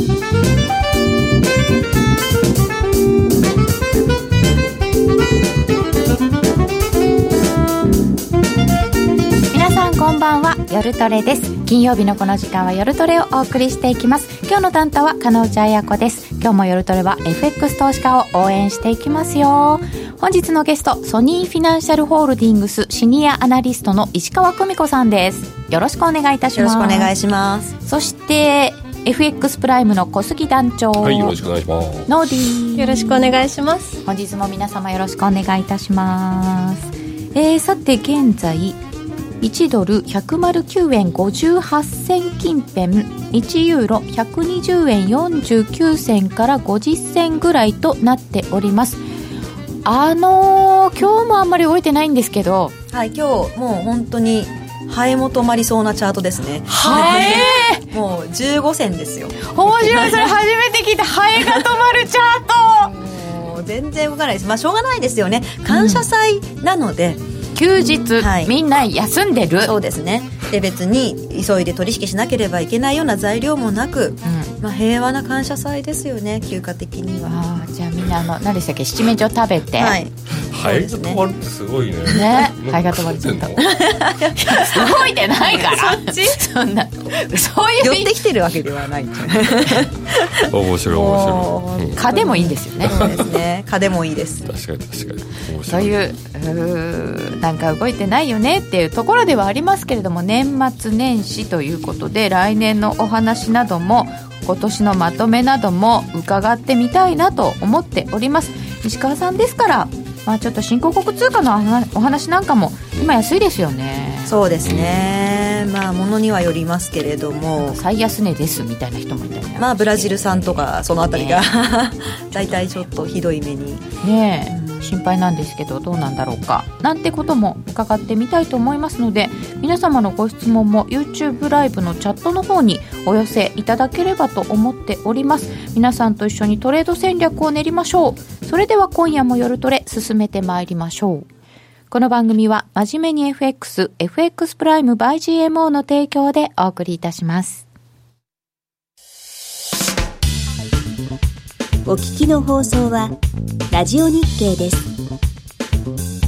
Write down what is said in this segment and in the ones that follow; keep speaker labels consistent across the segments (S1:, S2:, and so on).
S1: 皆さんこんばんは。夜トレです。金曜日のこの時間は夜トレをお送りしていきます。今日の担当は金内彩子です。今日も夜トレは FX 投資家を応援していきますよ。本日のゲストソニーフィナンシャルホールディングスシニアアナリストの石川久美子さんです。よろしくお願いいたします。
S2: よろしくお願いします。
S1: そして FX プライムの小杉団長。
S3: はい、よろしくお願いします。
S1: ノーディー。
S4: よろしくお願いします。
S1: 本日も皆様よろしくお願いいたします。えー、さて現在1ドル109円58銭近辺1ユーロ120円49銭から50銭ぐらいとなっております。あのー、今日もあんまり動いてないんですけど。
S2: はい今日もう本当にハエも止まりそうなチャートですね。
S1: ハエ
S2: もう15銭ですよ。
S1: 面白いそれ初めて聞いた。ハエが止まるチャート！
S2: もう全然動かないです。まあしょうがないですよね。感謝祭なので、
S1: 休日、
S2: はい。
S1: みんな休んでる。
S2: そうですねで別に急いで取引しなければいけないような材料もなく、
S1: うん。
S2: まあ、平和な感謝祭ですよね休暇的には。
S1: じゃあみんなあの何でしたっけ？七面鳥食べて、
S2: はい。
S3: ハエが止まるってすごいね。
S1: ね。ハエが止まる動いてないから。そっち？そんな。そういう
S2: 寄ってきてるわけではない。
S3: 面白い面白い。うん。
S1: 蚊でもいいんですよね。
S2: そうですね。蚊でもいいです。
S3: 確かに確かに。面
S1: そう
S3: 白い。
S1: いうなんか動いてないよねっていうところではありますけれども年末年始ということで来年のお話なども今年のまとめなども伺ってみたいなと思っております。石川さんですから、まあ、ちょっと新興国通貨の話お話なんかも今安いですよね。
S2: そうですね。まあものにはよりますけれども。
S1: 最安値ですみたいな人もいたり
S2: まあブラジル産とかそのあたりが、大体ちょっとひどい目に。
S1: ねえ心配なんですけどどうなんだろうか。なんてことも伺ってみたいと思いますので皆様のご質問も YouTube ライブのチャットの方にお寄せいただければと思っております。皆さんと一緒にトレード戦略を練りましょう。それでは今夜も夜トレ進めてまいりましょう。この番組は真面目に FX、FX プライム by GMO の提供でお送りいたします。
S5: お聞きの放送はラジオ日経です。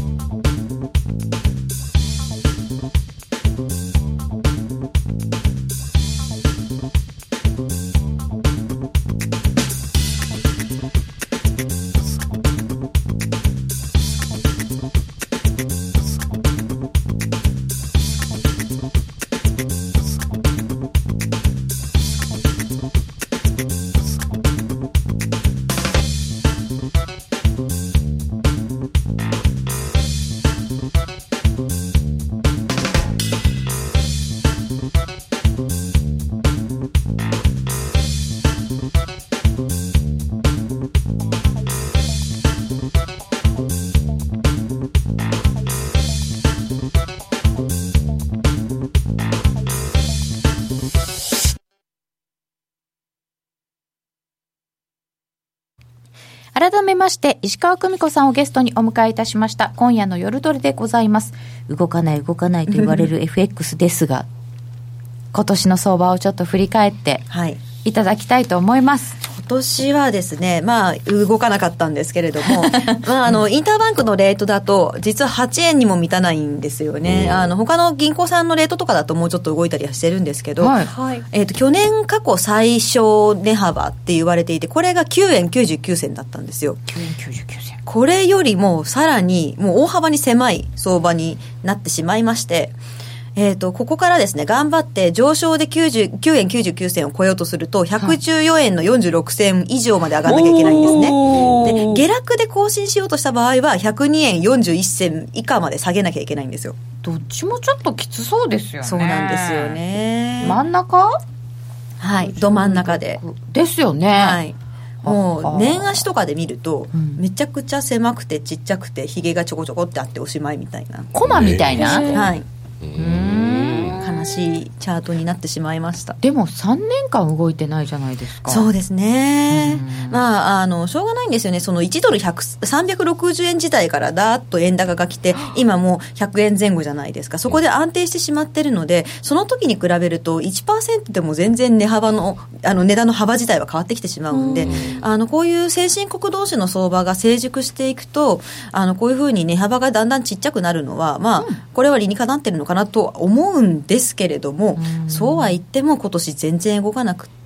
S1: まして、石川久美子さんをゲストにお迎えいたしました。今夜の夜トレでございます。動かない動かないと 言われる FX ですが、今年の相場をちょっと振り返って
S2: はい
S1: いただきたいと思います。
S2: 今年はですね、まあ、動かなかったんですけれども、まあ、あの、インターバンクのレートだと、実は8円にも満たないんですよね。あの、他の銀行さんのレートとかだともうちょっと動いたりはしてるんですけど、
S1: はい
S4: はい
S2: えっ、と、去年過去最小値幅って言われていて、これが9円99銭だったんですよ。
S1: 9円99銭。
S2: これよりもさらにもう大幅に狭い相場になってしまいまして、えー、とここからですね頑張って上昇で99円99銭を超えようとすると114円の46銭以上まで上がらなきゃいけないんですね。で下落で更新しようとした場合は102円41銭以下まで下げなきゃいけないんですよ。
S1: どっちもちょっときつそうですよね。
S2: そうなんですよ。ね。
S1: 真ん中？
S2: はいど真ん中で。
S1: ですよね。
S2: はい。も
S1: はは
S2: う年足とかで見ると、
S1: うん。
S2: めちゃくちゃ狭くてちっちゃくてひげがちょこちょこってあっておしまいみたいな、
S1: コマみたいな？
S3: えー
S2: はい
S1: うん
S2: 悲悲しいチャートになってしまいました。
S1: でも3年間動いてないじゃないですか。
S2: そうですね、まああのしょうがないんですよね。その1ドル360円時代からだーっと円高が来て今もう100円前後じゃないですか。そこで安定してしまってるのでその時に比べると1%でも全然値幅のあの値段の幅自体は変わってきてしまうんで、あのこういう先進国同士の相場が成熟していくとあのこういうふうに値幅がだんだんちっちゃくなるのはまあ、これは理にかなってるのかなとは思うんですけれども、そうは言っても今年全然動かなくて。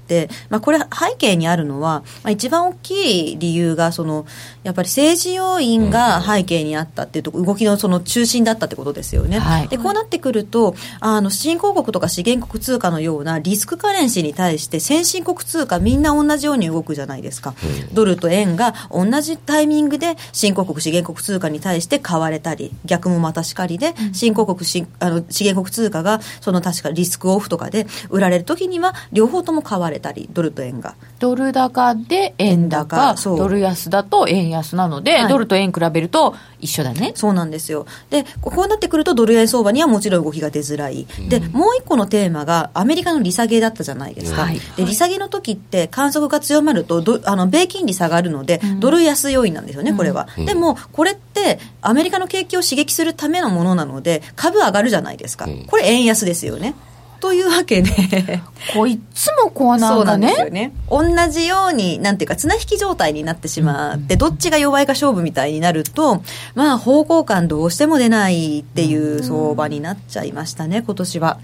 S2: まあ、これ背景にあるのは、まあ、一番大きい理由がそのやっぱり政治要因が背景にあったっていうと動きのその中心だったってことですよね、
S1: はい、
S2: でこうなってくるとあの新興国とか資源国通貨のようなリスクカレンシーに対して先進国通貨みんな同じように動くじゃないですか、ドルと円が同じタイミングで新興国資源国通貨に対して買われたり逆もまたしかりで新興国あの資源国通貨がその確かリスクオフとかで売られるときには両方とも買われたりドルと円が。
S1: ドル高で円高ドル安だと円安なので、はい、ドルと円比べると一緒だね。
S2: そうなんですよ。でこうなってくるとドル円相場にはもちろん動きが出づらい、うん、でもう一個のテーマがアメリカの利下げだったじゃないですか、はい、で利下げの時って観測が強まるとどあの米金利下がるので、うん、ドル安要因なんですよねこれは、うん、でもこれってアメリカの景気を刺激するためのものなので株上がるじゃないですか、これ円安ですよねというわけで。
S1: こいつもこうなんだね。
S2: そうなんですよね。同じようになんていうか綱引き状態になってしまって、うん、どっちが弱いか勝負みたいになるとまあ方向感どうしても出ないっていう相場になっちゃいましたね今年は。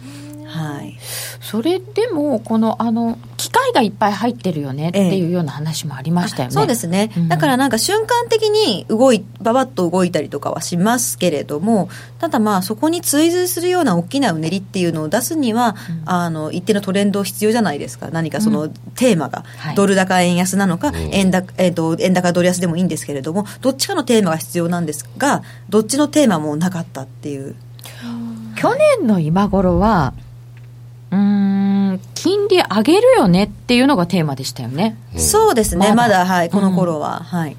S2: はい、
S1: それでもこのあの機械がいっぱい入ってるよねっていうような話もありましたよね、
S2: そうですね、うん、だからなんか瞬間的に動いばばっと動いたりとかはしますけれどもただまあそこに追随するような大きなうねりっていうのを出すには、うん、あの一定のトレンド必要じゃないですか。何かそのテーマが、ドル高円安なのか、円高えーと、円高ドル安でもいいんですけれどもどっちかのテーマが必要なんですがどっちのテーマもなかったっていう。
S1: 去年の今頃はうん金利上げるよねっていうのがテーマでしたよね、
S2: うん、そうですねまだ。はいこの頃は、うん、はい。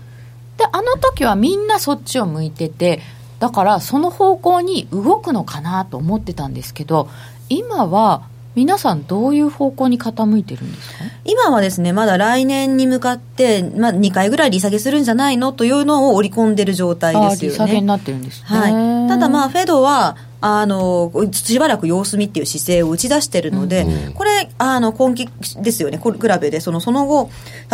S1: であの時はみんなそっちを向いててだからその方向に動くのかなと思ってたんですけど今は皆さんどういう方向に傾いてるんですか？
S2: 今はですねまだ来年に向かって、まあ、2回ぐらい利下げするんじゃないの？というのを織り込んでる状態ですよね。
S1: 利下げになってるんです、ね、
S2: はい、ただまあフェドはあのしばらく様子見っていう姿勢を打ち出してるので、うん、これあの今期ですよね。比べでそのその後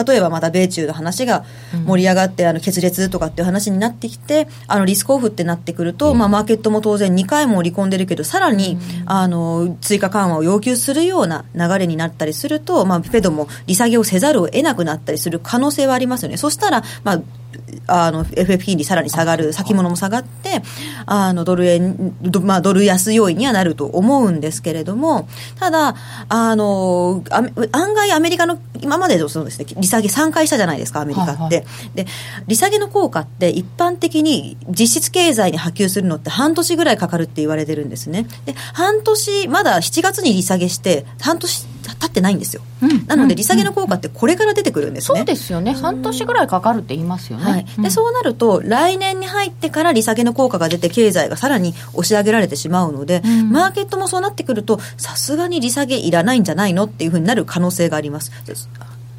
S2: 例えばまた米中の話が盛り上がって、うん、あの決裂とかっていう話になってきてあのリスクオフってなってくると、うん、まあ、マーケットも当然2回も織り込んでるけどさらに、あの追加緩和を要求するような流れになったりすると、まあ、フェドも利下げをせざるを得なくなったりする可能性はありますよね。そしたら、まああの FF 金利さらに下がる、先物も下がって、あのドル円、まあ、ドル安要因にはなると思うんですけれども、ただ、あの案外、アメリカの今までのそうです、ね、利下げ3回したじゃないですか、アメリカって。はいはい、で利下げの効果って、一般的に実質経済に波及するのって半年ぐらいかかるって言われてるんですね。で半年、まだ7月に利下げして、半年経ってないんですよ、うん、なので利下げの効果ってこれから出てくるんですね、
S1: そうですよね。半年ぐらいかかるって言いますよね、
S2: はい、でそうなると来年に入ってから利下げの効果が出て経済がさらに押し上げられてしまうので、うん、マーケットもそうなってくるとさすがに利下げいらないんじゃないのっていうふうになる可能性があります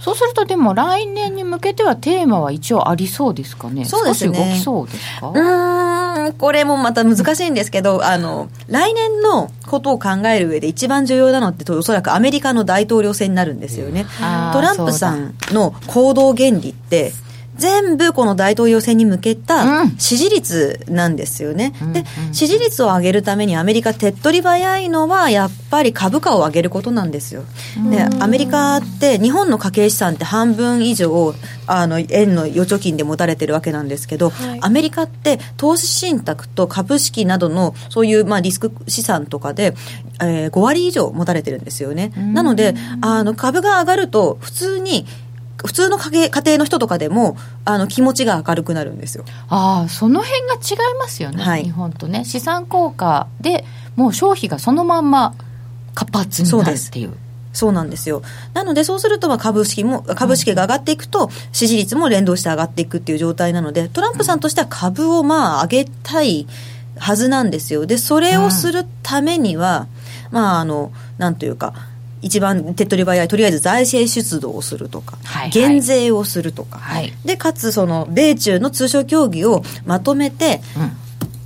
S1: そうするとでも来年に向けてはテーマは一応ありそうですかね？
S2: そうですね。
S1: 動きそうですか？
S2: うんこれもまた難しいんですけどあの来年のことを考える上で一番重要なのっておそらくアメリカの大統領選になるんですよね、トランプさんの行動原理って全部この大統領選に向けた支持率なんですよね、うん、で支持率を上げるためにアメリカ手っ取り早いのはやっぱり株価を上げることなんですよ、でアメリカって日本の家計資産って半分以上あの円の預貯金で持たれてるわけなんですけど、はい、アメリカって投資信託と株式などのそういうまあリスク資産とかで、えー、5割以上持たれてるんですよね、なのであの株が上がると普通に普通の家家庭の人とかでもあの気持ちが明るくなるんですよ。
S1: ああその辺が違いますよね、はい、日本とね。資産効果でもう消費がそのまんま活発になるっていう。
S2: そうなんですよ。なので、そうすると、まあ、株式も、株式が上がっていくと、支持率も連動して上がっていくっていう状態なので、トランプさんとしては株をまあ、上げたいはずなんですよ。で、それをするためには、まあ、あの、なんというか、一番手っ取り早いとりあえず財政出動をするとか、
S1: はいはい。
S2: 減税をするとか、
S1: はい。
S2: でかつその米中の通商協議をまとめて、
S1: うん。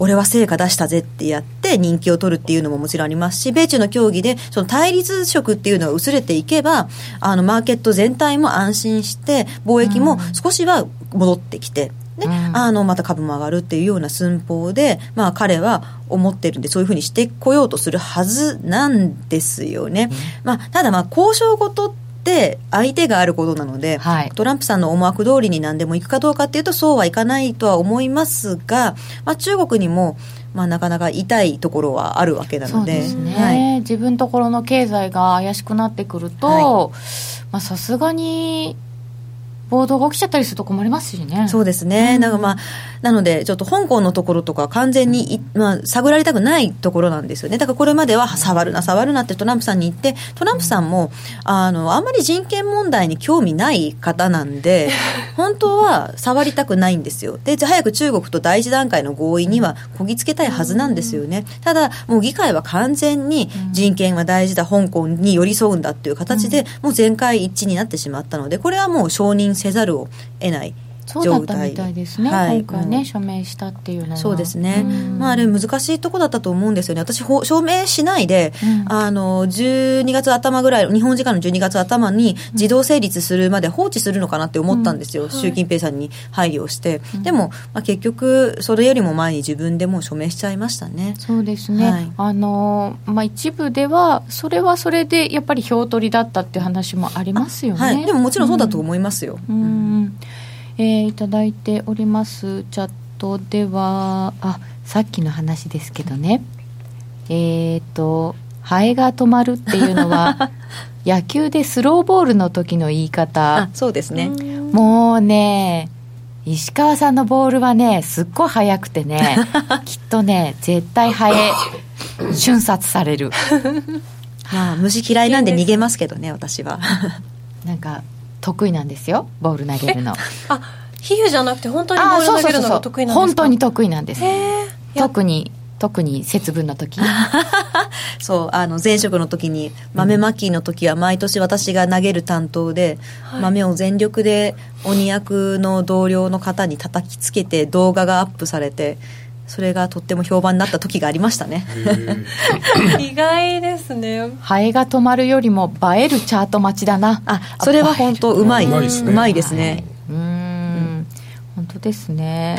S2: 俺は成果出したぜってやって人気を取るっていうのももちろんありますし米中の協議でその対立色っていうのが薄れていけばあのマーケット全体も安心して貿易も少しは戻ってきて。で、
S1: うん。
S2: あのまた株も上がるっていうような寸法で、まあ、彼は思ってるんでそういうふうにしてこようとするはずなんですよね、まあ、ただまあ交渉事って相手があることなので、
S1: はい。
S2: トランプさんの思惑通りに何でもいくかどうかっていうとそうはいかないとは思いますが、まあ、中国にも、まあ、なかなか痛いところはあるわけなので。
S1: そうですね、
S2: はい。
S1: 自分ところの経済が怪しくなってくると、
S2: は
S1: まあさすがに暴動が起きちゃったりすると困りますしね。
S2: そうですね、なんかまあ、なので、ちょっと香港のところとか、完全にい、まあ、探られたくないところなんですよね、だからこれまでは触るな、触るなってトランプさんに言って、トランプさんも、あのあんまり人権問題に興味ない方なんで、本当は触りたくないんですよ、でじゃあ早く中国と第一段階の合意にはこぎつけたいはずなんですよね、ただ、もう議会は完全に人権は大事だ、香港に寄り添うんだっていう形で、もう全会一致になってしまったので、これはもう承認せざるを得ない。
S1: そうだったみたいですね、
S2: はい。
S1: 今回ね、
S2: うん。
S1: 署名したっていうのは。
S2: そうですね、
S1: うん。
S2: まあ、あれ難しいとこだったと思うんですよね、私、ほ証明しないで、
S1: うん。
S2: あの12月頭ぐらい、日本時間の12月頭に自動成立するまで放置するのかなって思ったんですよ、習近平さんに配慮をして、でも、まあ、結局、それよりも前に自分でもう署名しちゃいましたね。
S1: そうですね、
S2: はい。
S1: あのまあ、一部では、それはそれでやっぱり票取りだったっていう話もありますよね。
S2: はい、でももちろんそうだと思いますよ。
S1: うんえーいただいております。チャットではあさっきの話ですけどね。えっ、とハエが止まるっていうのは 野球でスローボールの時の言い方。
S2: あそうですね、
S1: もうね石川さんのボールはねすっごい速くてね きっとね絶対ハエ瞬殺される。
S2: まあ、虫嫌いなんで逃げますけどね、私は。
S1: なんか得意なんですよボール投げるの。
S4: あ比喩じゃなくて本当にボール投げるのが得意なんですか？
S1: 本当に得意なんです。特に特に節分の時。
S2: そうあの前職の時に豆まきの時は毎年私が投げる担当で、豆を全力で鬼役の同僚の方に叩きつけて動画がアップされてそれがとっても評判になった時がありましたね。
S4: 意外ですね。
S1: ハエが止まるよりも映えるチャート待ちだな。
S2: あそれは本当うまい。
S3: うまいですね。
S2: うまい。ですね
S1: うーん。本当ですね。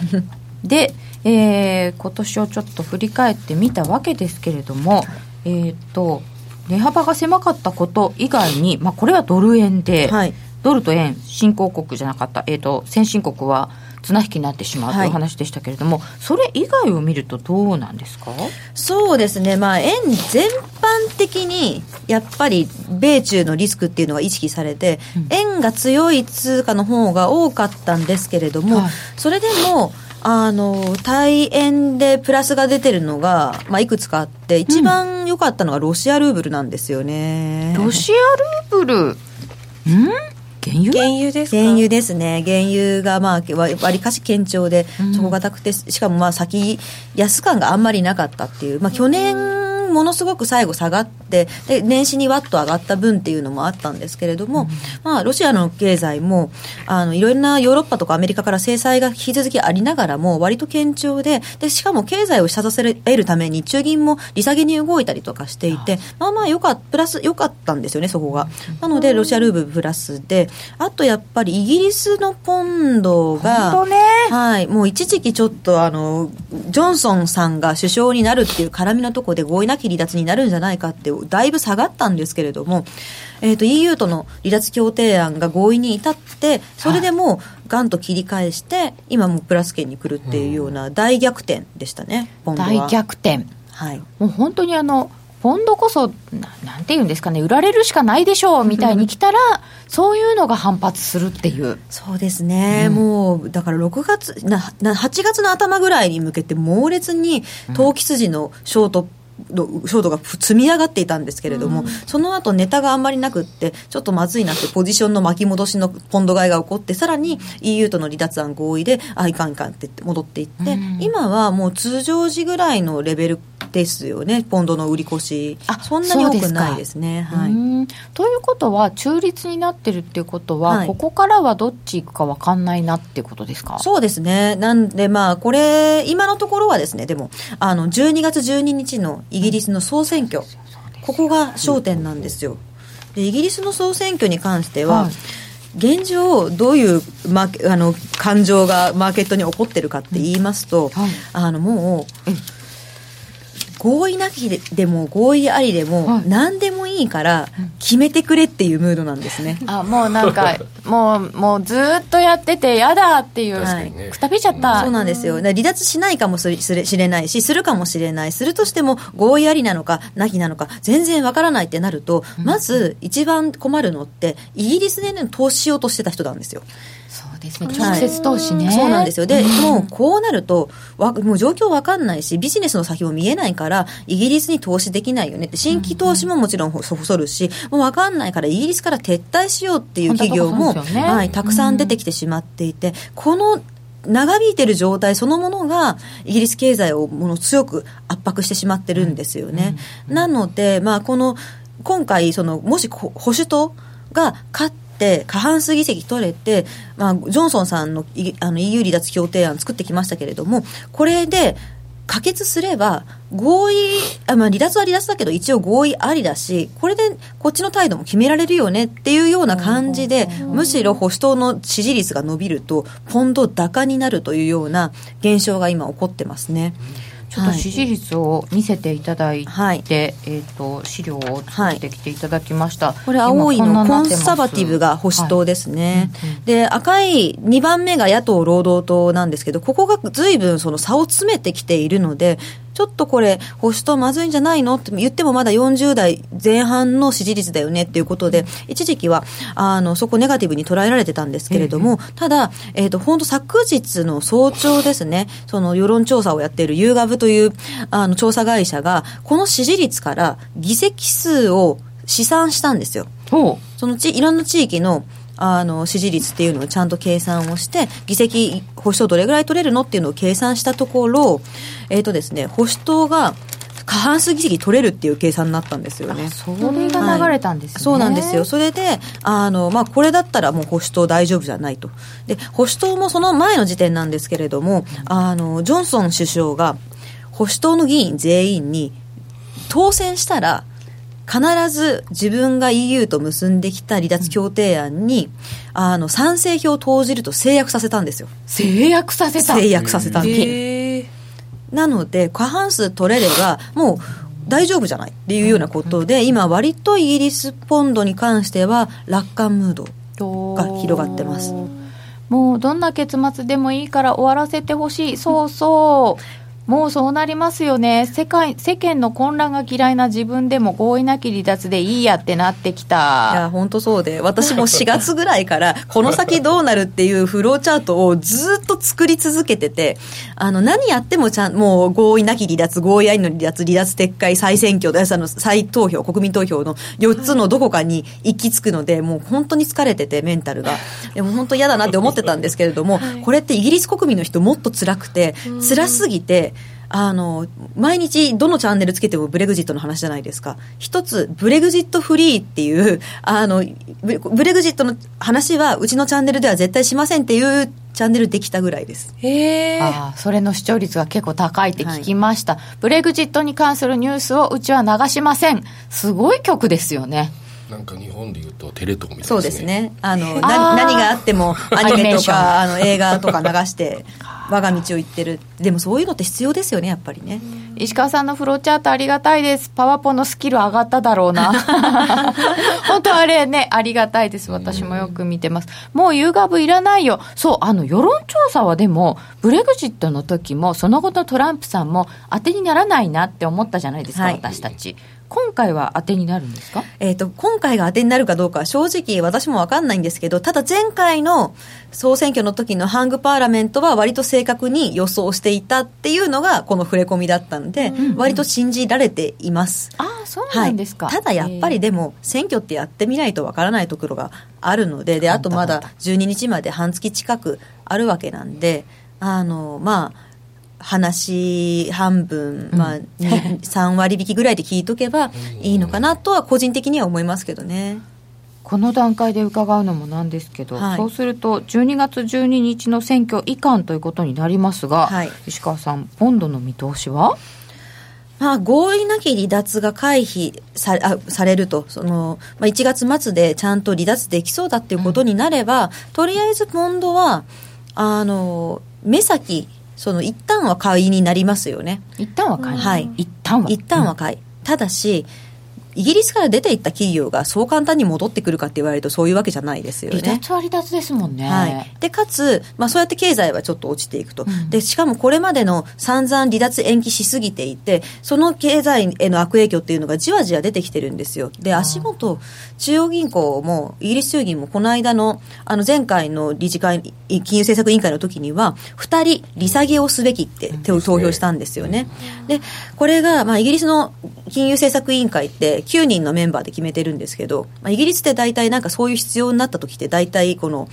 S1: で、えー今年をちょっと振り返ってみたわけですけれどもえーっと値幅が狭かったこと以外に、まあ、これはドル円で、
S2: はい。
S1: ドルと円新興国じゃなかった、えー、と先進国は綱引きになってしまうという話でしたけれども、それ以外を見るとどうなんですか？
S2: そうですね、まあ、円全般的にやっぱり米中のリスクっていうのが意識されて、円が強い通貨の方が多かったんですけれども、
S1: はい。
S2: それでもあの対円でプラスが出てるのが、まあ、いくつかあって、一番良かったのがロシアルーブルなんですよね。
S1: ロシアルーブル？ん？原油？
S4: 原油ですか？
S2: 原油ですね、原油がまあわわりかし堅調で、底堅くて、しかもまあ先、安感があんまりなかったっていう、まあ、去年、ものすごく最後下がってで年始にワッと上がった分っていうのもあったんですけれども、まあ、ロシアの経済もあのいろんなヨーロッパとかアメリカから制裁が引き続きありながらも割と堅調ででしかも経済を下支えるために中銀も利下げに動いたりとかしていてまあまあよかったプラス良かったんですよねそこが。なのでロシアルーブルプラスであとやっぱりイギリスのポンドが
S1: 本当ね。
S2: はい、もう一時期ちょっとあのジョンソンさんが首相になるっていう絡みのところで合意なき離脱になるんじゃないかってだいぶ下がったんですけれども、えー、と EU との離脱協定案が合意に至ってそれでもうガンと切り返して今もうプラス圏に来るっていうような大逆転でしたね、
S1: 大逆転。
S2: はい。
S1: もう本当にあのポンドこそななんていうんですかね売られるしかないでしょうみたいに来たらそういうのが反発するっていう。
S2: そうですね、もうだから6月なな8月の頭ぐらいに向けて猛烈に投機筋のショート、のショートが積み上がっていたんですけれども、その後ネタがあんまりなくってちょっとまずいなってポジションの巻き戻しのポンド買いが起こってさらに EU との離脱案合意であいかんいかんって言って戻っていって、今はもう通常時ぐらいのレベルですよね、ポンドの売り越し、
S1: あ
S2: そんなに多くないですね。はい、
S1: うん。ということは、中立になってるっていうことは、
S2: はい。
S1: ここからはどっち行くか分かんないなっていうことですか？
S2: そうですね。なんで、まあ、これ、今のところはですね、でも、あの、12月12日のイギリスの総選挙、ここが焦点なんですよ。で、イギリスの総選挙に関しては、
S1: はい。
S2: 現状、どういうマーケあの感情がマーケットに起こってるかって言いますと、
S1: はい。
S2: あのもう、合意なきでも合意ありでも、
S1: はい
S2: 何でもいいから決めてくれっていうムードなんですね。
S1: あもうなんか もうもうずーっとやっててやだっていう、
S2: 確か
S3: にね
S1: くたびちゃった
S2: そうなんですよ。離脱しないかもしれしれないし、するかもしれない。するとしても合意ありなのか、なきなのか、全然わからないってなると、まず一番困るのって、イギリスでね、投資しようとしてた人なんですよ。
S1: ですね。直接投資ね、
S2: そうなんですよ。で、もうこうなると、わもう状況わかんないし、ビジネスの先も見えないから、イギリスに投資できないよねって、新規投資ももちろん細るし、もうわかんないからイギリスから撤退しようっていう企業も、
S1: ね。
S2: はい、たくさん出てきてしまっていて、この長引いてる状態そのものがイギリス経済をもの強く圧迫してしまってるんですよね。なので、まあ、この今回そのもしこ保守党が勝って過半数議席取れて、まあ、ジョンソンさんのいあの EU 離脱協定案作ってきましたけれどもこれで可決すれば合意あ、まあ、離脱は離脱だけど一応合意ありだしこれでこっちの態度も決められるよねっていうような感じでむしろ保守党の支持率が伸びるとポンド高になるというような現象が今起こってますね。
S1: ちょっと支持率を見せていただいて、
S2: はい。
S1: えっ、と資料を作ってきていただきました、
S2: これ青いのコンサバティブが保守党ですね、
S1: はい。うんうん
S2: で赤い2番目が野党労働党なんですけどここが随分その差を詰めてきているのでちょっとこれ保守党まずいんじゃないの？って言ってもまだ40代前半の支持率だよね？っていうことで、一時期はあのそこネガティブに捉えられてたんですけれども、ただ、えー、と本当昨日の早朝ですねその世論調査をやっているユーガブというあの調査会社がこの支持率から議席数を試算したんですよ。
S1: ほ
S2: そのちいろんな地域のあの支持率っていうのをちゃんと計算をして議席保守党どれぐらい取れるのっていうのを計算したところ、えっ、とですね、保守党が過半数議席取れるっていう計算になったんですよね。
S1: それが流れたんですね、
S2: そうなんですよ。それで、あの、まあ、これだったらもう保守党大丈夫じゃないと。で、保守党もその前の時点なんですけれども、あの、ジョンソン首相が保守党の議員全員に当選したら、必ず自分が EU と結んできた離脱協定案に、あの、賛成票を投じると制約させたんですよ。
S1: 制約させた。
S2: 制約させたなので、過半数取れれば、もう大丈夫じゃないっていうようなことで、今、割とイギリスポンドに関しては、楽観ムード。が広がってます。
S1: もうどんな結末でもいいから終わらせてほしい。そうそうもうそうなりますよね。世界世間の混乱が嫌いな自分でも合意なき離脱でいいやってなってきた。
S2: いや、本当そうで、私も4月ぐらいから、この先どうなるっていうフローチャートをずっと作り続けてて、あの、何やってもちゃん、もう合意なき離脱、合意ありの離脱、離脱撤回、再選挙、あの再投票、国民投票の4つのどこかに行き着くので、もう本当に疲れてて、メンタルが。でも本当嫌だなって思ってたんですけれども、これってイギリス国民の人もっと辛くて、辛すぎて、あの、毎日どのチャンネルつけてもブレグジットの話じゃないですか。一つ、ブレグジットフリーっていう、あの、ブブレグジットの話はうちのチャンネルでは絶対しませんっていうチャンネルできたぐらいです。
S4: へー。
S1: ああそれの視聴率が結構高いって聞きました、ブレグジットに関するニュースをうちは流しません。すごい曲ですよね。
S3: なんか日本でいうとテレ東みたいですね。
S2: そうですね。あの、な何があってもアニ
S1: メ
S2: とか、あの、映画とか流して、我が道を行ってる。でもそういうのって必要ですよね、やっぱりね。
S1: 石川さんのフローチャートありがたいです。パワポのスキル上がっただろうな。本当あれね、ありがたいです。私もよく見てます。もう u ガブいらないよ。そう、あの、世論調査はでも、ブレグジットの時も、その後のトランプさんも当てにならないなって思ったじゃないですか、
S2: はい
S1: 私たち。今回は当てになるんですか？
S2: えっ、と、今回が当てになるかどうかは正直私もわかんないんですけど、ただ前回の総選挙の時のハングパーラメントは割と正確に予想していたっていうのがこの触れ込みだったんで、割と信じられています。
S1: ああ、そうなんですか。
S2: ただやっぱりでも選挙ってやってみないとわからないところがあるのでであとまだ12日まで半月近くあるわけなんであのまあ話半分、まあ、3 割引きぐらいで聞いとけばいいのかなとは個人的には思いますけどね。
S1: この段階で伺うのもなんですけど、はい、そうすると12月12日の選挙以下ということになりますが、はい、石川さん、ポンドの見通しは？
S2: まあ、合意なき離脱が回避さあされると、その、まあ、1月末でちゃんと離脱できそうだっていうことになれば、うん、とりあえずポンドは、あの、目先、その一旦は買いになりますよね。
S1: 一旦は買い、
S2: はい。
S1: 一旦は。
S2: 一旦は買い。うん、ただし、イギリスから出ていった企業がそう簡単に戻ってくるかって言われるとそういうわけじゃないですよね。
S1: 離脱は離脱ですもんね。
S2: はい。で、かつ、まあそうやって経済はちょっと落ちていくと。うん、で、しかもこれまでの散々離脱延期しすぎていて、その経済への悪影響っていうのがじわじわ出てきてるんですよ。で、足元、中央銀行も、イギリス中銀もこの間の、あの前回の理事会、金融政策委員会の時には、2人利下げをすべきって手を投票したんですよね。で、これが、まあイギリスの金融政策委員会って9人のメンバーで決めてるんですけど、まあ、イギリスって大体なんかそういう必要になった時って大体この、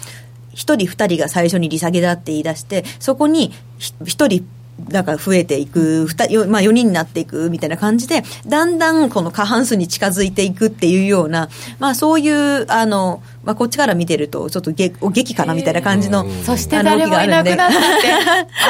S2: 一人二人が最初に利下げだって言い出して、そこに一人なんか増えていく、二まあ、4人になっていくみたいな感じで、だんだんこの過半数に近づいていくっていうような、まあ、そういう、あの、まあ、こっちから見てると、ちょっとげお劇かなみたいな感じの、
S1: そして誰もいなくなったって。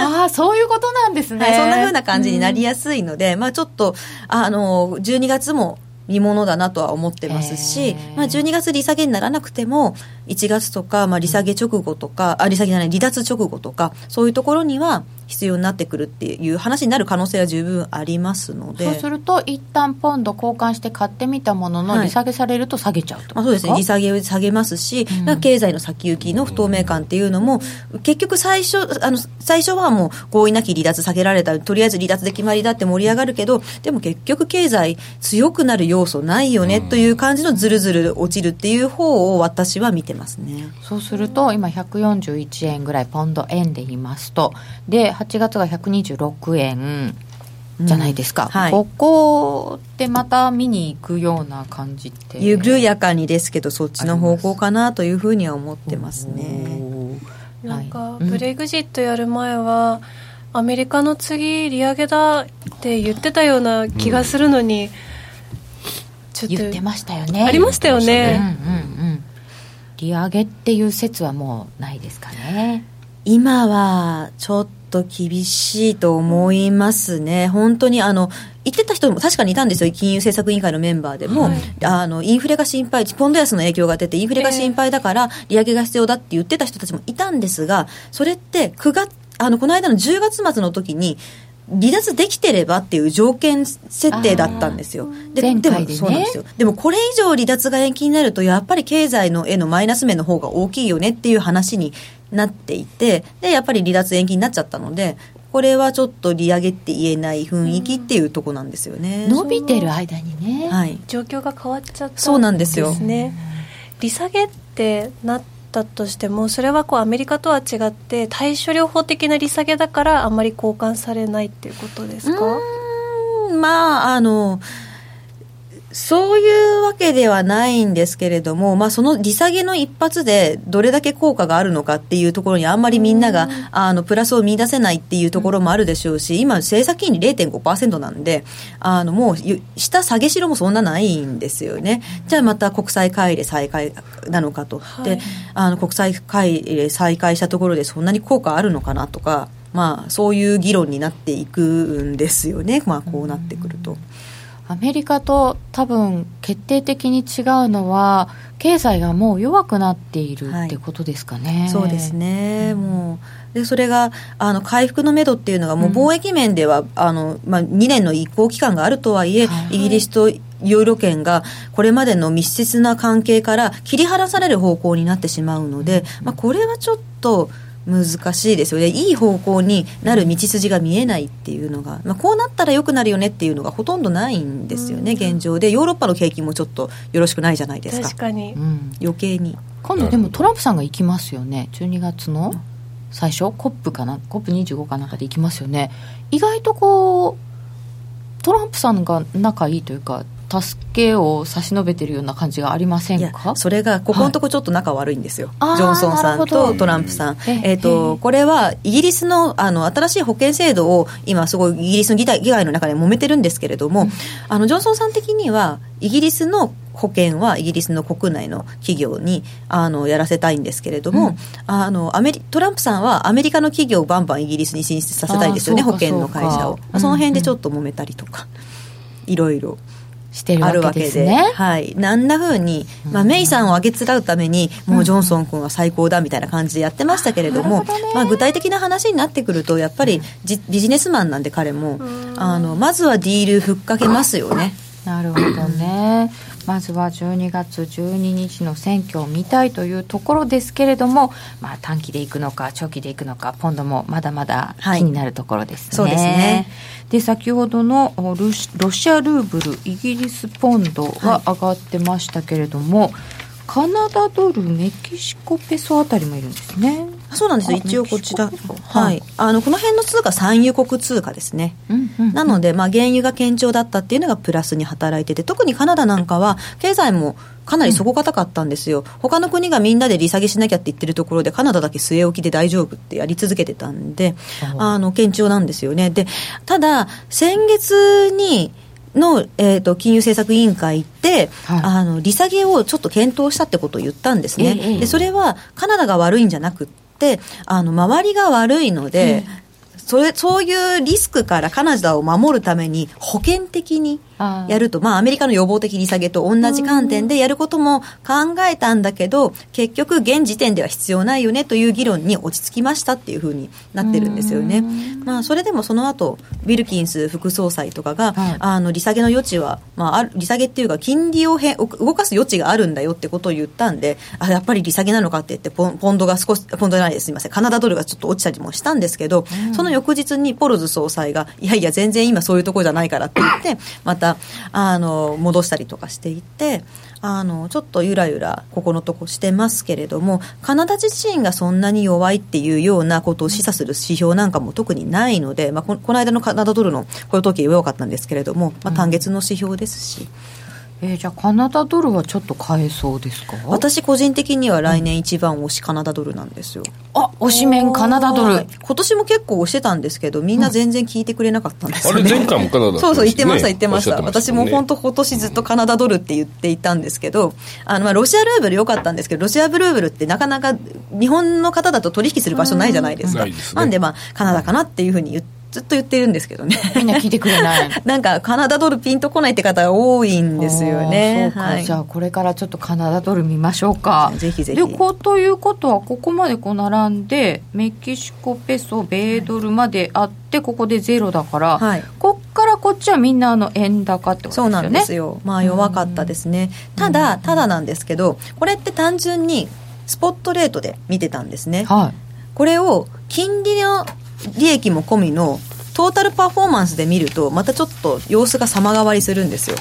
S1: あ あ、そういうことなんですね。
S2: はい、そんなふうな感じになりやすいので、まあ、ちょっと、あの、12月も、見ものだなとは思ってますし、まあ、12月利下げにならなくても1月とか、まあ、利下げ直後とか、あ利下げじゃない離脱直後とかそういうところには必要になってくるっていう話になる可能性は十分ありますので。
S1: そうすると一旦ポンド交換して買ってみたものの利下げされると下げちゃうと、
S2: まあ、そうですね。利下げを下げますし、うん、経済の先行きの不透明感っていうのも結局最初あの最初はもう合意なき離脱下げられたとりあえず離脱で決まりだって盛り上がるけどでも結局経済強くなる要素ないよねという感じのずるずる落ちるっていう方を私は見てますね。
S1: そうすると今141円ぐらいポンド円で言いますと。で8月が126円じゃないですか、うんはい、ここでまた見に行くような感じって。
S2: 緩やかにですけどそっちの方向かなというふうには思ってますね。
S4: なんかブレグジットやる前は、うん、アメリカの次利上げだって言ってたような気がするのに、うん、
S1: ちょっと言ってましたよね。
S4: ありましたよね、
S1: うんうんうん、利上げっていう説はもうないですかね。
S2: 今はちょっと厳しいと思いますね、本当にあの言ってた人も確かにいたんですよ、金融政策委員会のメンバーでも、はい、あのインフレが心配、ポンド安の影響が出て、インフレが心配だから、利上げが必要だって言ってた人たちもいたんですが、それって9月あのこの間の10月末の時に、離脱できてればっていう条件設定だったんですよ。
S1: でで、
S2: ね、でもそうなんですよ。でもこれ以上離脱が延期になると、やっぱり経済のへのマイナス面の方が大きいよねっていう話になっていて、で、やっぱり離脱延期になっちゃったので、これはちょっと利上げって言えない雰囲気っていうとこなんですよね。
S1: 伸びてる間にね。
S2: はい。
S4: 状況が変わっちゃった、ね、
S2: そうなんですよ。
S4: 利下げってなったとしても、それはこうアメリカとは違って、対処療法的な利下げだから、あんまり交換されないっていうことですか？
S2: まあ、あの、そういうわけではないんですけれども、まあ、その利下げの一発でどれだけ効果があるのかっていうところにあんまりみんなが、あのプラスを見出せないっていうところもあるでしょうし、今、政策金利0.5%なんで、あのもう下下げしろもそんなないんですよね。じゃあまた国際買い入れ再開なのかと。はい、であの国際買い入れ再開したところでそんなに効果あるのかなとか、まあ、そういう議論になっていくんですよね、まあ、こうなってくると。
S1: アメリカと多分決定的に違うのは経済がもう弱くなっているってことですかね。
S2: はい、そうですね、もうでそれがあの回復のめどっていうのがもう貿易面では、うん、あのまあ、2年の移行期間があるとはいえ、はい、イギリスとユーロ圏がこれまでの密接な関係から切り離される方向になってしまうので、まあ、これはちょっと。難しいですよね。いい方向になる道筋が見えないっていうのが、まあ、こうなったらよくなるよねっていうのがほとんどないんですよね、現状で。ヨーロッパの景気もちょっっとよろしくないじゃないですか。
S4: 確かに、
S2: うん、余計に。
S1: 今度でもトランプさんが行きますよね。12月の最初？COP かな？COP25 かなんかで行きますよね。意外とこうトランプさんが仲いいというか助けを差し伸べてるような感じがありませんか？
S2: それがここのとこちょっと仲悪いんですよ、
S1: あー
S2: ジョンソンさんとトランプさん、
S1: え
S2: えっとこれはイギリスのあの新しい保険制度を今すごいイギリスの議会議会の中で揉めてるんですけれども、あのジョンソンさん的にはイギリスの保険はイギリスの国内の企業にあのやらせたいんですけれども、
S1: うん。
S2: あのアメリトランプさんはアメリカの企業をバンバンイギリスに進出させたいですよね保険の会社を。
S1: そ
S2: の辺でちょっと揉めたりとか、いろいろ
S1: してる
S2: わ
S1: わけ
S2: けで、
S1: ですね。
S2: はい、なんなふうに、まあ、メイさんをあげつらうために、もうジョンソン君は最高だみたいな感じでやってましたけれども、まあ、具体的な話になってくると、やっぱりじビジネスマンなんで彼も、あのまずはディールふっかけますよね。
S1: なるほどね。まずは12月12日の選挙を見たいというところですけれども、まあ、短期でいくのか長期でいくのかポンドもまだまだ
S2: はい。
S1: 気になるところですね。
S2: そうですね
S1: で先ほどのロシアルーブルイギリスポンドが上がってましたけれども、カナダドルメキシコペソあたりもいるんですね。
S2: そうなんです一応こちら、はい、あのこの辺の通貨産油国通貨ですね。
S1: うんうん。
S2: なので、まあ、原油が堅調だったっていうのがプラスに働いてて、特にカナダなんかは、経済もかなり底堅かったんですよ、他の国がみんなで利下げしなきゃって言ってるところで、カナダだけ据え置きで大丈夫ってやり続けてたんで、あの堅調なんですよね。でただ先月にの、えー、と金融政策委員会って、
S1: はい。
S2: あの利下げをちょっと検討したってことを言ったんですね、
S1: ええ
S2: でそれはカナダが悪いんじゃなくってあの周りが悪いので、それそういうリスクからカナダを守るために保険的にやると、まあ、アメリカの予防的利下げと同じ観点でやることも考えたんだけど、結局、現時点では必要ないよねという議論に落ち着きましたっていうふうになってるんですよね。まあ、それでもその後、ウィルキンス副総裁とかが、
S1: はい。
S2: あの利下げの余地は、まあ、利下げっていうか、金利を変動かす余地があるんだよってことを言ったんで、あやっぱり利下げなのかって言ってポン、ポンドが少し、ポンドじゃないです、すみません、カナダドルがちょっと落ちたりもしたんですけど、その翌日にポロズ総裁が、いやいや、全然今そういうところじゃないからって言って、また、あの、戻したりとかしていて、あの、ちょっとゆらゆら、ここのとこしてますけれども、カナダ自身がそんなに弱いっていうようなことを示唆する指標なんかも特にないので、まあ、この間のカナダドルの雇用統計弱かったんですけれども、まあ、単月の指標ですし、
S1: えーじゃあカナダドルはちょっと買えそうですか？
S2: 私個人的には来年一番推しカナダドルなんですよ。
S1: あ推しメンカナダドル
S2: はい今年も結構推してたんですけど、みんな全然聞いてくれなかったんですよね。
S3: あれ前回もカナダね
S2: そうそう、言ってました、言ってました。
S3: おっしゃってました
S2: 私も本当今年ずっとカナダドルって言っていたんですけど、あの、まあ、ロシアルーブル良かったんですけど、ロシアルーブルってなかなか日本の方だと取引する場所ないじゃないですか。
S3: ないですね
S2: なんでまあ、カナダかなっていうふうに言っずっと言ってるんですけどね。
S1: みんな聞いてくれない
S2: なんか、カナダドルピンとこないって方が多いんですよね。
S1: そうか、
S2: はい
S1: じゃあこれからちょっとカナダドル見ましょうか
S2: ぜひぜひ
S1: でこうということはここまでこう並んでメキシコペソ米ドルまであってここでゼロだから、
S2: はい
S1: こっからこっちはみんなあの円高ってことですよね
S2: そうなんですよ。まあ弱かったですね。ただ、ただなんですけど、これって単純にスポットレートで見てたんですね。
S1: はい
S2: これを金利の利益も込みのトータルパフォーマンスで見ると、またちょっと様子が様変わりするんですよ。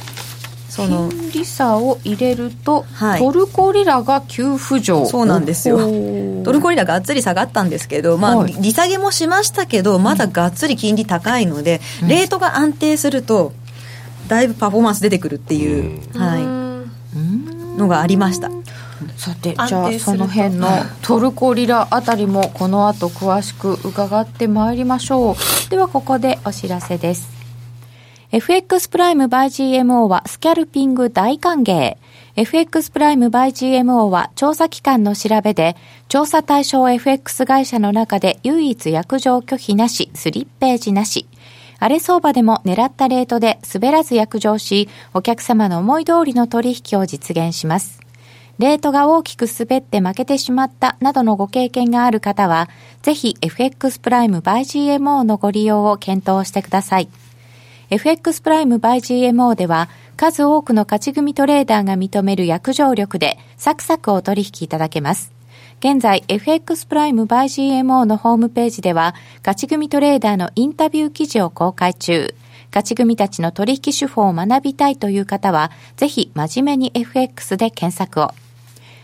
S2: その、
S1: 金利差を入れると、
S2: はい。
S1: トルコリラが急浮上。
S2: そうなんですよ。トルコリラがっつり下がったんですけど、まあ、
S1: はい。
S2: 利下げもしましたけど、まだがっつり金利高いので、レートが安定すると、だいぶパフォーマンス出てくるっていう、はい、
S1: うん。
S2: のがありました。
S1: さてじゃあその辺のトルコリラあたりもこの後詳しく伺ってまいりましょう。ではここでお知らせです。FX プライム by GMO はスキャルピング大歓迎。FX プライム by GMO は調査機関の調べで調査対象 FX 会社の中で唯一約定拒否なしスリッページなし。荒れ相場でも狙ったレートで滑らず約定しお客様の思い通りの取引を実現しますレートが大きく滑って負けてしまったなどのご経験がある方は、ぜひ FX プライム by GMO のご利用を検討してください。FX プライム by GMO では、数多くの勝ち組トレーダーが認める約定力で、サクサクお取引いただけます。現在、FX プライム by GMO のホームページでは、勝ち組トレーダーのインタビュー記事を公開中。勝ち組たちの取引手法を学びたいという方は、ぜひ真面目に FX で検索を。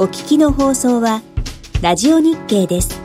S5: お聞きの放送は、ラジオ日経です。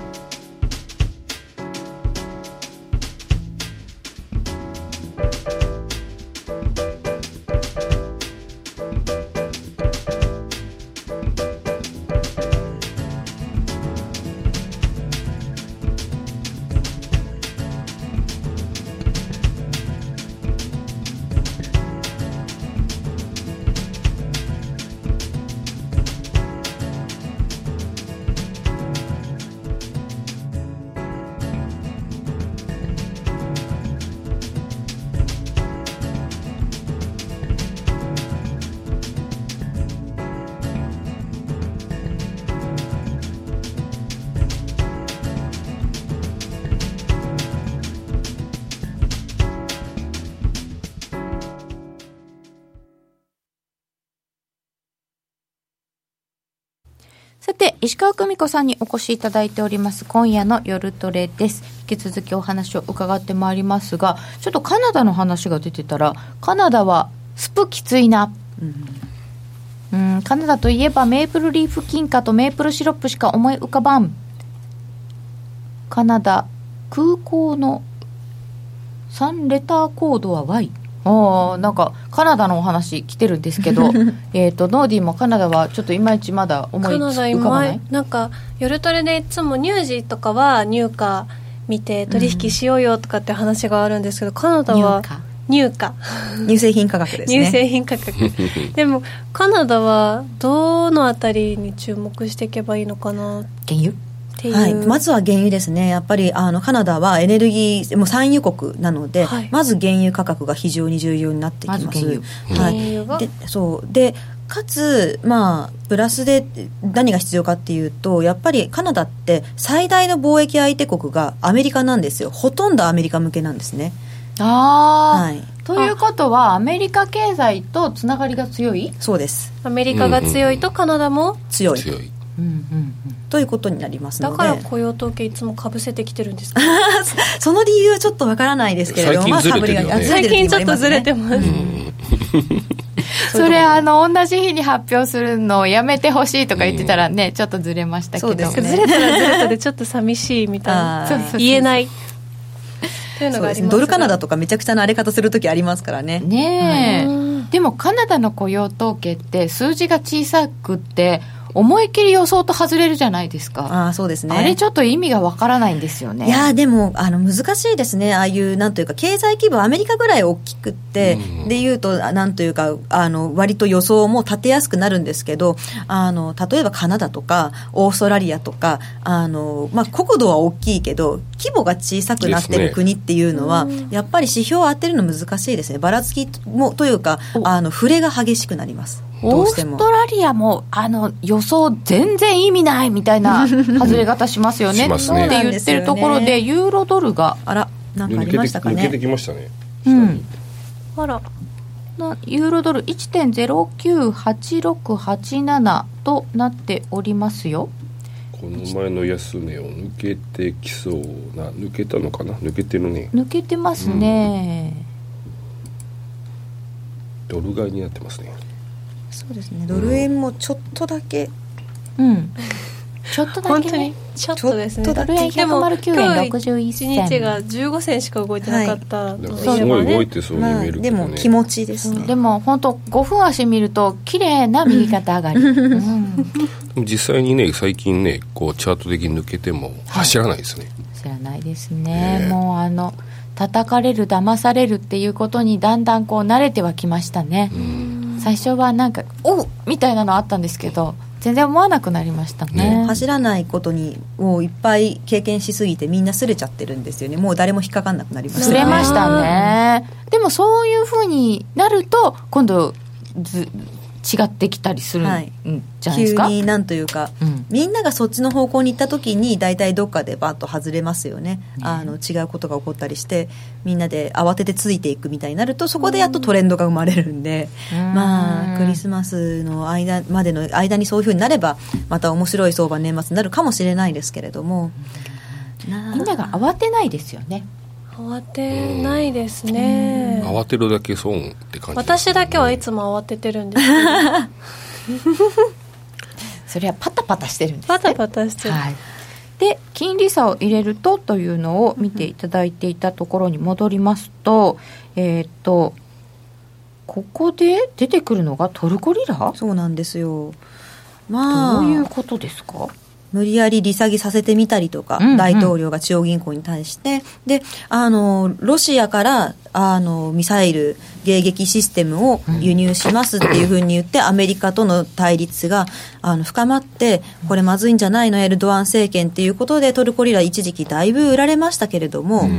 S1: 美子さんにお越しいただいております、今夜の夜トレです。引き続きお話を伺ってまいりますが、ちょっとカナダの話が出てたら、カナダはスプきついな。うん、カナダといえばメープルリーフ金貨とメープルシロップしか思い浮かばん。カナダ空港の3レターコードは Y。ああなんかカナダのお話来てるんですけど えっとノーディーもカナダはちょっといまいちまだ思い
S4: カナダ
S1: 浮かばない？
S4: 今なんか夜トレでいつも乳児とかは入荷見て取引しようよとかって話があるんですけど、カナダは入荷
S2: 乳製品価格ですね。
S4: 乳製品価格。でもカナダはどのあたりに注目していけばいいのかな？っ
S1: 原油？
S4: ていう、
S2: はい、まずは原油ですね、やっぱりあのカナダはエネルギー、もう産油国なので、
S4: はい。
S2: まず原油価格が非常に重要になってきます。
S1: まず原油。
S2: はい、
S4: 原油が？
S2: でそう。でかつ、まあ、プラスで何が必要かっていうと、やっぱりカナダって最大の貿易相手国がアメリカなんですよ、ほとんどアメリカ向けなんですね。
S1: ああ、
S2: はい、
S1: ということはアメリカ経済とつながりが強い、
S2: そうです、
S4: アメリカが強いとカナダも？
S2: 強い。
S3: 強い。
S1: うんうん
S2: ということになりますので、
S4: だから雇用統計いつもかぶせてきてるんですか？
S2: その理由はちょっとわからないですけれども、
S3: 最近ね。
S2: まあサブリが
S4: 最近ちょっとずれて
S2: ま
S4: ます、
S1: それあの同じ日に発表するのをやめてほしいとか言ってたらね、ちょっとずれましたけど。
S2: そうですね。
S4: ずれたらずれたでちょっと寂しいみたいな。言えないというのがありますが
S2: そうですね。ドルカナダとかめちゃくちゃな荒れ方するときありますからね。
S1: ねえ、
S4: うん。
S1: でもカナダの雇用統計って数字が小さくって思いっきり予想と外れるじゃないですか。
S2: ああそうですね。
S1: あれちょっと意味がわからないんですよね。
S2: いやーでもあの難しいですね、ああいうなんというか、経済規模、アメリカぐらい大きくって、
S3: うん。
S2: でいうと、あなんというか、あの割と予想も立てやすくなるんですけど、あの例えばカナダとか、オーストラリアとか、あのまあ、国土は大きいけど、規模が小さくなってる国っていうのは、やっぱり指標を当てるの難しいですね、ばらつきもというか、あの触れが激しくなります、ど
S1: オー。ストラリアもあの予想全然意味ないみたいな外れ方しますよね。
S3: ね。
S1: って言ってるところでユーロドルが
S2: あら、なんかあ
S3: 抜けて
S2: りましたか
S3: 抜けて
S2: ね。
S3: きましたね。
S1: うん。
S4: あら
S1: なユーロドル1.098687となっておりますよ。
S3: この前の安値を抜けてきそうな抜けたのかな？抜けてるね。
S1: 抜けてますね、
S3: ドル買いになってますね
S2: そうですね、ドル円もちょっとだけ、
S1: うん。ちょっとだ
S4: 本当
S1: けね
S4: に？ちょっとですね。
S1: ドル円
S4: でも
S1: 109円61
S4: 一
S1: 銭。
S4: 日が15銭しか動いてなかった
S3: だ
S4: と
S3: からすごい動い
S4: ね
S3: てそうに
S2: まあ、
S3: 見えるけどね、
S2: でも気持ちですね。
S1: でも本当5分足見ると綺麗な右肩上がり、うん、
S3: 実際にね最近ねこうチャート的に抜けても走らないですね、
S1: 知らないですね。もうあの叩かれる騙されるっていうことにだんだんこう慣れてはきましたね、最初はなんか「おっ!」みたいなのあったんですけど全然思わなくなりましたね。
S2: 走らないことにもういっぱい経験しすぎてみんなすれちゃってるんですよね。もう誰も引っかかんなくなりました。
S1: ずれましたね。でもそういうふうになると今度ず違ってきたりするん
S2: はい。
S1: じゃないですか、
S2: 急になんというか、
S1: うん。
S2: みんながそっちの方向に行った時に大体どっかでバッと外れますよね、あの違うことが起こったりしてみんなで慌ててついていくみたいになるとそこでやっとトレンドが生まれるんで、まあクリスマスの間までの間にそういうふうになればまた面白い相場年末になるかもしれないですけれども、
S1: みんなが慌てないですよね
S4: 慌てないですね。
S3: 慌てるだけ損って感じ
S4: 私だけはいつも慌ててるんですけど。
S1: それはパタパタしてるんですね。
S4: パタパタしてる、
S1: はい、で金利差を入れるとというのを見ていただいていたところに戻りますと、えーっとここで出てくるのがトルコリラ？
S2: そうなんですよ。まあ。
S1: どういうことですか？
S2: 無理やり利下げさせてみたりとか、
S1: うんうん。
S2: 大統領が中央銀行に対して、で、あの、ロシアから、あの、ミサイル迎撃システムを輸入しますっていうふうに言って、アメリカとの対立が、あの、深まって、これまずいんじゃないの、エルドアン政権っていうことで、トルコリラ一時期だいぶ売られましたけれども、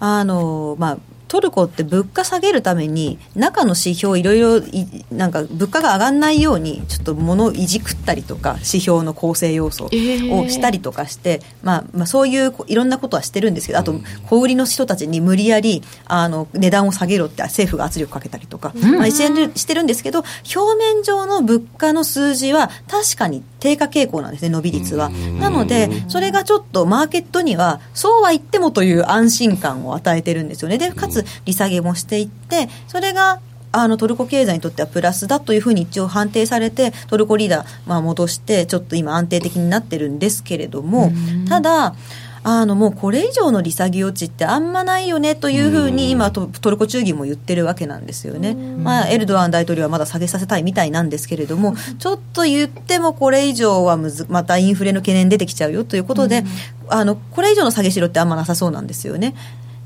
S2: あの、まあ、トルコって物価下げるために中の指標いろいろいなんか物価が上がらないようにちょっと物をいじくったりとか指標の構成要素をしたりとかして、まあ、まあそういういろんなことはしてるんですけどあと小売りの人たちに無理やりあの値段を下げろって政府が圧力かけたりとか、まあ、してるしてるんですけど表面上の物価の数字は確かに低下傾向なんですね伸び率は。なのでそれがちょっとマーケットにはそうは言ってもという安心感を与えてるんですよね。でかつ利下げもしていってそれがあのトルコ経済にとってはプラスだというふうに一応判定されてトルコリーダー、まあ、戻してちょっと今安定的になってるんですけれどもただあのもうこれ以上の利下げ余地ってあんまないよねというふうに今トトルコ中銀も言ってるわけなんですよね、まあ、エルドアン大統領はまだ下げさせたいみたいなんですけれどもちょっと言ってもこれ以上はむずまたインフレの懸念出てきちゃうよということで、あのこれ以上の下げしろってあんまなさそうなんですよね。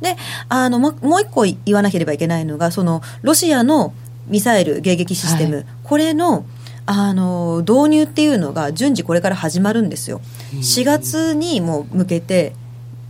S2: であのももう一個言わなければいけないのがそのロシアのミサイル迎撃システム、
S1: はい。
S2: これのあの導入っていうのが順次これから始まるんですよ、4月にもう向けて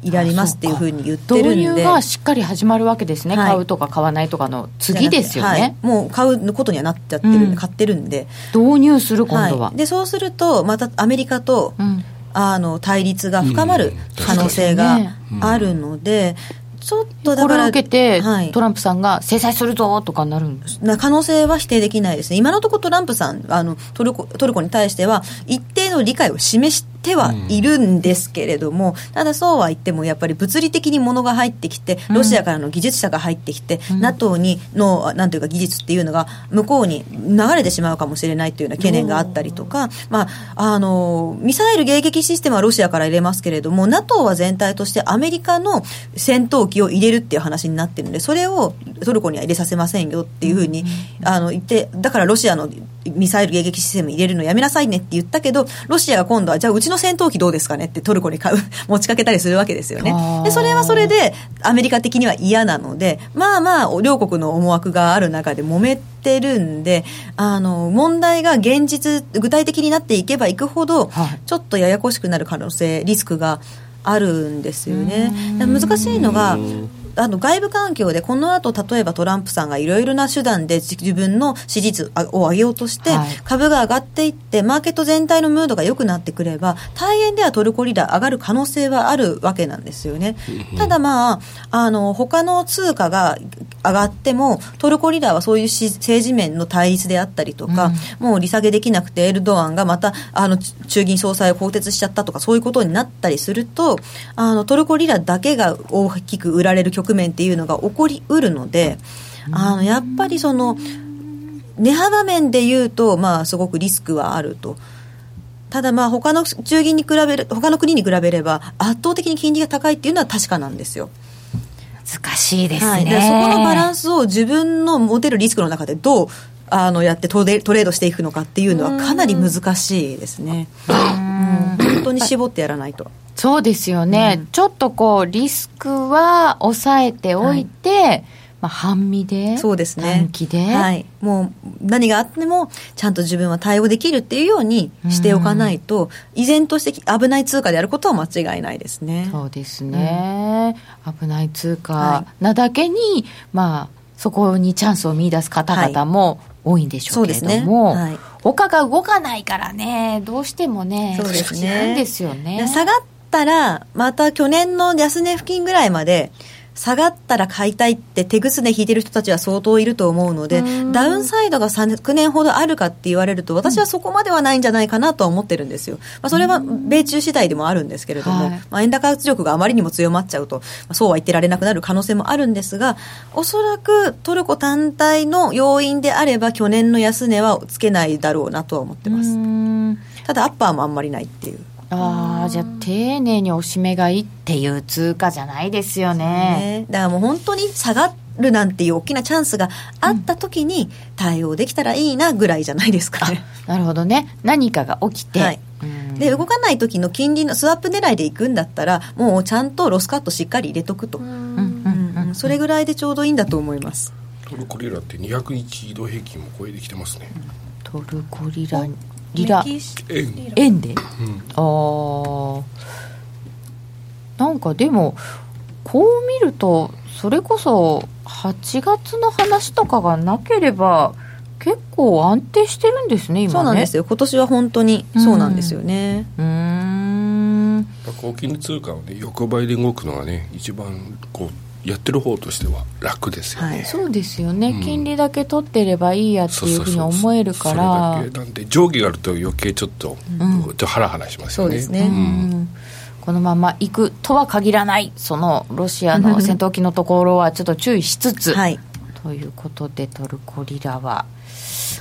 S2: いられますっていうふうに言ってるんで。
S1: 導入がしっかり始まるわけですね、
S2: はい。
S1: 買うとか買わないとかの次ですよね、
S2: はい。もう買うことにはなっちゃってるんで、
S1: うん。
S2: 買ってるんで。
S1: 導入する今度は、
S2: い、でそうするとまたアメリカと、
S1: うん。
S2: あの対立が深まる可能性があるので、ちょっとだ
S1: これを
S2: から
S1: 受けて、
S2: はい。
S1: トランプさんが制裁するぞとかなるんです。
S2: な可能性は否定できないです。ね、今のところトランプさんあのトルコ、トルコに対しては、一定の理解を示してはいるんですけれども、ただそうは言っても、やっぱり物理的に物が入ってきて、ロシアからの技術者が入ってきて、NATO にのなんていうか技術っていうのが向こうに流れてしまうかもしれないというような懸念があったりとか、まあ、あのミサイル迎撃システムはロシアから入れますけれども、NATO は全体としてアメリカの戦闘機を入れるっていう話になってるんで、それをトルコには入れさせませんよっていうふうに、あの言って、だからロシアのミサイル迎撃システム入れるのやめなさいねって言ったけど、ロシアが今度は、じゃあうちの戦闘機どうですかねってトルコに買う 持ちかけたりするわけですよね。で、それはそれでアメリカ的には嫌なので、まあまあ、両国の思惑がある中で揉めてるんで、あの、問題が現実、具体的になっていけばいくほど、
S1: はい
S2: ちょっとややこしくなる可能性、リスクがあるんですよね。難しいのが、あの外部環境でこの後例えばトランプさんがいろいろな手段で自分の支持率を上げようとして、
S1: はい。
S2: 株が上がっていってマーケット全体のムードが良くなってくれば大変ではトルコリラ上がる可能性はあるわけなんですよね。ただまああの他の通貨が上がってもトルコリラはそういうし政治面の対立であったりとか、もう利下げできなくてエルドアンがまたあの中銀総裁を更迭しちゃったとかそういうことになったりするとあのトルコリラだけが大きく売られる局面っていうのが起こりうるので、あのやっぱりその値幅面で言うと、まあ、すごくリスクはあると。ただまあ他の中銀に比べる他の国に比べれば圧倒的に金利が高いっていうのは確かなんですよ。
S1: 難しいですね、
S2: はい、でそこのバランスを自分の持てるリスクの中でどうあのやってトレトレードしていくのかっていうのはかなり難しいですね。うん、本当に絞ってやらないと。
S1: そうですよね、ちょっとこうリスクは抑えておいて、まあ、半身で
S2: そうですね。
S1: 短期で、
S2: はい、もう何があってもちゃんと自分は対応できるっていうようにしておかないと、依然として危ない通貨であることは間違いないですね。
S1: そうですね、危ない通貨
S2: は
S1: なだけに、まあそこにチャンスを見出す方々も多いんでしょ
S2: そううですね。
S1: けれども、
S2: はい。
S1: 他が動かないからね。どうしてもね
S2: そうですね。
S1: ですよね。
S2: 下がったら、また去年の安値付近ぐらいまで、下がったら買いたいって手ぐすね引いてる人たちは相当いると思うので、ダウンサイドが昨年ほどあるかって言われると、私はそこまではないんじゃないかなとは思ってるんですよ。まあ、それは米中次第でもあるんですけれども、
S1: はい
S2: まあ、円高圧力があまりにも強まっちゃうと、まあそうは言ってられなくなる可能性もあるんですが、おそらくトルコ単体の要因であれば、去年の安値はつけないだろうなとは思ってます。ただ、アッパーもあんまりないっていう。
S1: ああじゃあ丁寧におしめがいいっていう通貨じゃないですよね。
S2: ね、だからもう本当に下がるなんていう大きなチャンスがあった時に対応できたらいいなぐらいじゃないですかね。
S1: なるほどね。何かが起きて、
S2: はい。
S1: うん。
S2: で動かない時の金利のスワップ狙いでいくんだったらもうちゃんとロスカットしっかり入れとくと、
S1: うんうんうん
S2: それぐらいでちょうどいいんだと思います。
S3: トルコリラって200日移動平均も超えてきてますね
S1: トルコリラリラ。
S3: 円
S1: で？
S3: うん。
S1: あー。なんかでもこう見るとそれこそ8月の話とかがなければ結構安定してるんですね今ね。
S2: そうなんですよ。今年は本当にそうなんですよね、
S1: うーん。
S3: 高金利通貨はね横ばいで動くのがね一番こうやってる方としては楽ですよね、
S2: はい。
S1: そうですよね、
S3: うん。
S1: 金利だけ取ってればいいやっていうふうに思えるか
S3: そ
S1: ら
S3: なんで上下があると余計ちょっと、
S1: うん。
S3: ちょっとハラハラしますよね。
S2: そうですね。
S1: うん。このまま行くとは限らないそのロシアの 戦闘機のところはちょっと注意しつつ、
S2: はい。
S1: ということでトルコリラは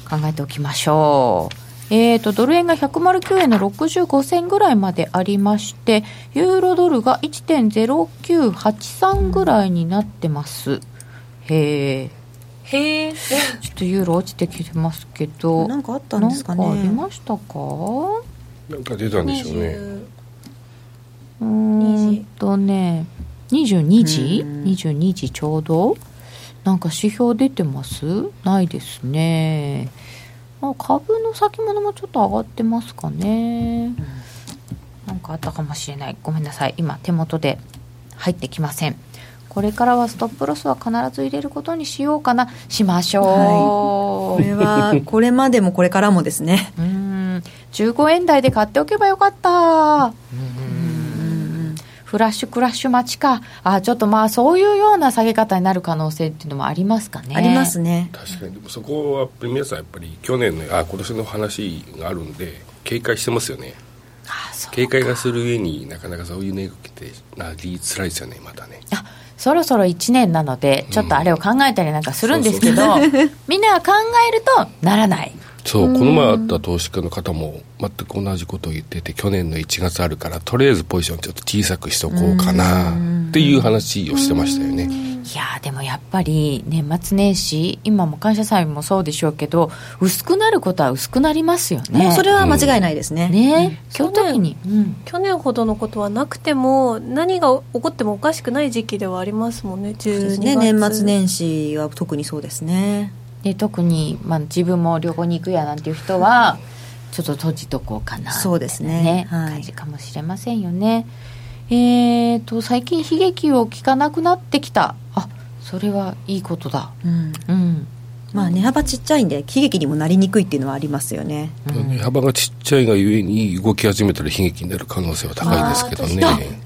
S1: 考えておきましょうえーとドル円が109円の65銭ぐらいまでありましてユーロドルが1.0983ぐらいになってます。へえ
S4: へえ
S1: ちょっとユーロ落ちてきてますけど
S2: なんかあったんですかね。
S1: なんかありましたか？
S3: なんか出たんでしょうね。
S1: うーんとね22時
S2: うん。
S1: 22時ちょうど？なんか指標出てます？ないですねまあ株の先物もちょっと上がってますかね。なんかあったかもしれない。ごめんなさい。今手元で入ってきません。これからはストップロスは必ず入れることにしようかな。しましょう、
S2: これは これまでもこれからもですね。
S1: うーん15円台で買っておけばよかったフラッシュクラッシュ待ちか。あちょっとまあそういうような下げ方になる可能性っていうのもありますかね。
S2: ありますね。
S3: 確かに。でもそこは皆さんやっぱり去年のあ今年の話があるんで警戒してますよね。
S1: あそう
S3: 警戒がする上になかなかそういう値動きってなりづらいですよねまたね。
S1: あそろそろ1年なのでちょっとあれを考えたりなんかするんですけど、みんなが考えるとならない。
S3: そうこの前会った投資家の方も全く同じことを言ってて去年の1月あるからとりあえずポジションちょっと小さくしておこうかなっていう話をしてましたよね。
S1: いやーでもやっぱり年末年始今も感謝祭もそうでしょうけど薄くなることは薄くなりますよね。
S2: もうそれは間違いないですね、
S1: ね。今日時に、うん。
S4: 去年ほどのことはなくても何が起こってもおかしくない時期ではありますもんね12
S2: そうです
S4: 月
S2: ね年末年始は特にそうですね。
S1: で特に、まあ、自分も旅行に行くやなんていう人はちょっと閉じとこうかな
S2: そうですね。はい。
S1: 感じかもしれませんよねえーと最近悲劇を聞かなくなってきた。あそれはいいことだ。
S2: うん。
S1: うん。
S2: まあ値幅ちっちゃいんで喜劇にもなりにくいっていうのはありますよね。
S3: 値幅がちっちゃいがゆえに動き始めたら悲劇になる可能性は高いですけどね。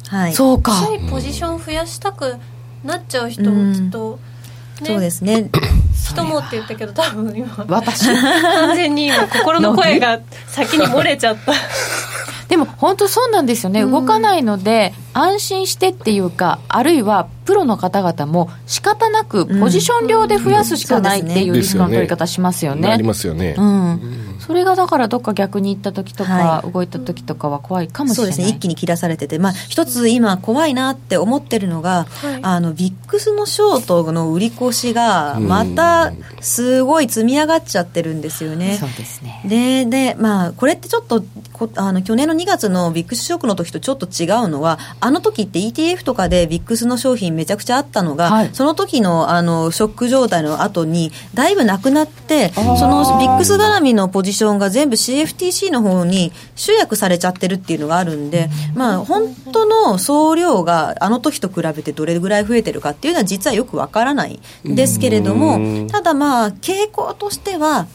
S1: あ
S2: はい。
S1: そうか。
S4: ついポジション増やしたくなっちゃう人もきっと、ね。
S2: そうですね。
S4: 人もって言ったけど多分今。
S1: 私。
S4: 完全に今心の声が先に漏れちゃった
S1: でも本当そうなんですよね、動かないので安心してっていうかあるいはプロの方々も仕方なくポジション量で増やすしかないっていうリスクの取り方しますよね。
S3: なりますよね、
S1: うん、それがだからどっか逆に行った時とか、
S2: は
S1: 動いた時とかは怖いかもし
S2: そう
S1: れない。
S2: ですね。一気に切らされてて、まあ、一つ今怖いなって思ってるのが、
S4: はい。
S2: あのビックスのショートの売り越しが
S3: うん。
S2: またすごい積み上がっちゃってるんですよね。
S1: そうですね。
S2: でで、まあ、これってちょっとこあの去年の2月のビックスショックの時とちょっと違うのはあの時って ETF とかでビックスの商品めちゃくちゃあったのが、
S1: はい。
S2: その時のあのショック状態の後にだいぶなくなってそ
S1: ー。
S2: のビックス絡みのポジションが全部 CFTC の方に集約されちゃってるっていうのがあるんで、まあ、本当の総量があの時と比べてどれぐらい増えてるかっていうのは実はよくわからないんですけれど
S3: うん。
S2: もただまあ傾向としては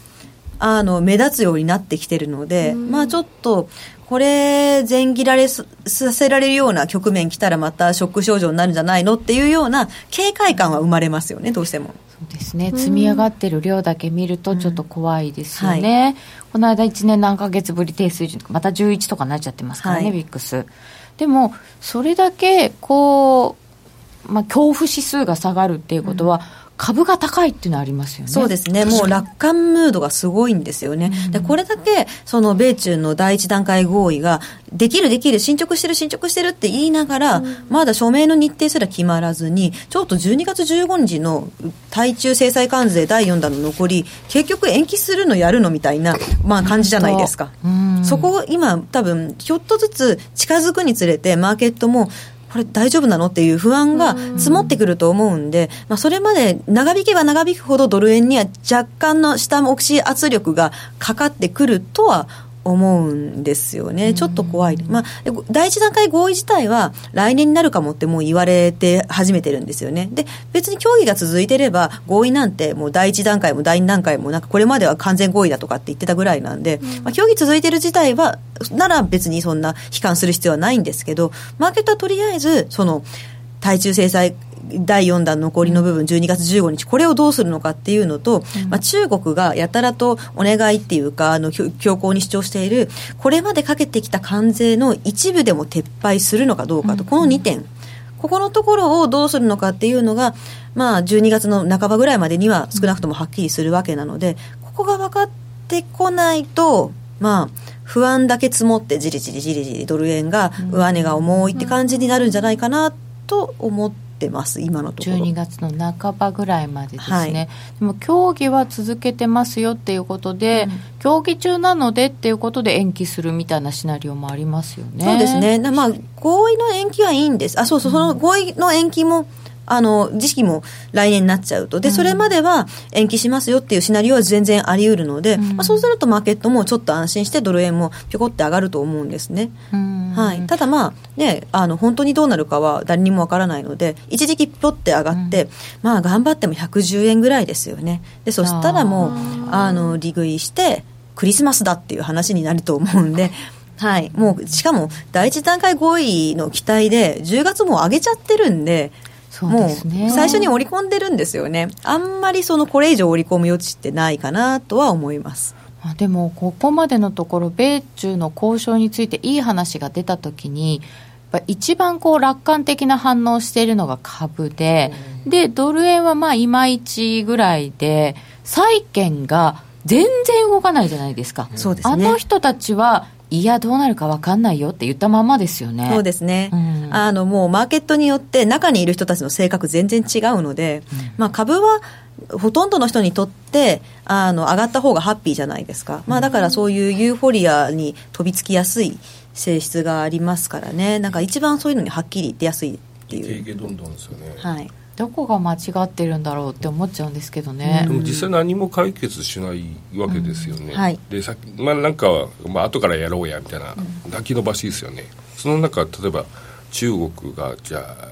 S2: あの目立つようになってきてるので、まあちょっとこれ前切られさせられるような局面来たらまたショック症状になるんじゃないのっていうような警戒感は生まれますよねどうしても。
S1: そうですね。積み上がってる量だけ見るとちょっと怖いですよね、うんはい、この間1年何ヶ月ぶり低水準また11とかなっちゃってますからね、はい、ビックス。でもそれだけこう、まあ、恐怖指数が下がるっていうことは、うん株が高いっていうのはありますよね。
S2: そうですね。もう楽観ムードがすごいんですよね。うん、で、これだけ、その米中の第一段階合意が、できるできる、進捗してる進捗してるって言いながら、うん、まだ署名の日程すら決まらずに、ちょっと12月15日の対中制裁関税第4弾の残り、結局延期するのやるのみたいな、まあ感じじゃないですか。そこ今多分、ひょっとずつ近づくにつれて、マーケットも、これ大丈夫なの？っていう不安が積もってくると思うんで、まあ、それまで長引けば長引くほどドル円には若干の下押し圧力がかかってくるとは思うんですよね、ちょっと怖い、まあ、第一段階合意自体は来年になるかもってもう言われて始めてるんですよね、で別に協議が続いてれば、合意なんてもう第一段階も第二段階も、なんかこれまでは完全合意だとかって言ってたぐらいなんで、まあ、協議続いてる自体は、なら別にそんな悲観する必要はないんですけど、マーケットはとりあえず、その、対中制裁第4弾残りの部分、12月15日、これをどうするのかっていうのと、うん、まあ、中国がやたらとお願いっていうか、あの強硬に主張している、これまでかけてきた関税の一部でも撤廃するのかどうかと、この2点。ここのところをどうするのかっていうのが、まあ、12月の半ばぐらいまでには少なくともはっきりするわけなので、ここが分かってこないと、まあ、不安だけ積もってじりじりじりじりドル円が上値が重いって感じになるんじゃないかなと思ってってます今のところ。
S1: 12月の半ばぐらいまでですね、はい、でも協議は続けてますよっていうことで、うん、協議中なのでっていうことで延期するみたいなシナリオもありますよね。
S2: そうですね。まあ合意の延期はいいんです。あそうそう、その合意の延期もあの、時期も来年になっちゃうと。で、それまでは延期しますよっていうシナリオは全然あり得るので、うん、まあ、そうするとマーケットもちょっと安心してドル円もぴょこって上がると思うんですね。はい。ただまあ、ね、あの、本当にどうなるかは誰にもわからないので、一時期ぴょって上がって、うん、まあ、頑張っても110円ぐらいですよね。で、そしたらもう、あの、利食いして、クリスマスだっていう話になると思うんで、はい、もうしかも第一段階合意の期待で10月も上げちゃってるんでもう最初に織り込んでるんですよね。あんまりそのこれ以上織り込む余地ってないかなとは思います
S1: でもここまでのところ米中の交渉についていい話が出たときに一番こう楽観的な反応をしているのが株で、でドル円はまあいまいちぐらいで債券が全然動かないじゃないですか、
S2: そうです
S1: ね、あの人たちはいや、どうなるか分かんないよって言ったままですよね。
S2: そうですね。うん、あの、もうマーケットによって中にいる人たちの性格全然違うので、うん、まあ株はほとんどの人にとって、あの、上がった方がハッピーじゃないですか。まあだからそういうユーフォリアに飛びつきやすい性質がありますからね。なんか一番そういうのにはっきり言ってやすいってい
S3: う。どんどんですよね。
S2: はい。
S1: どこが間違ってるんだろうって思っちゃうんですけどね、
S3: でも実際何も解決しないわけですよね、
S2: うん。はい、
S3: でさまあなんかは、まあ後からやろうやみたいな抱き伸ばしですよね、その中例えば中国がじゃあ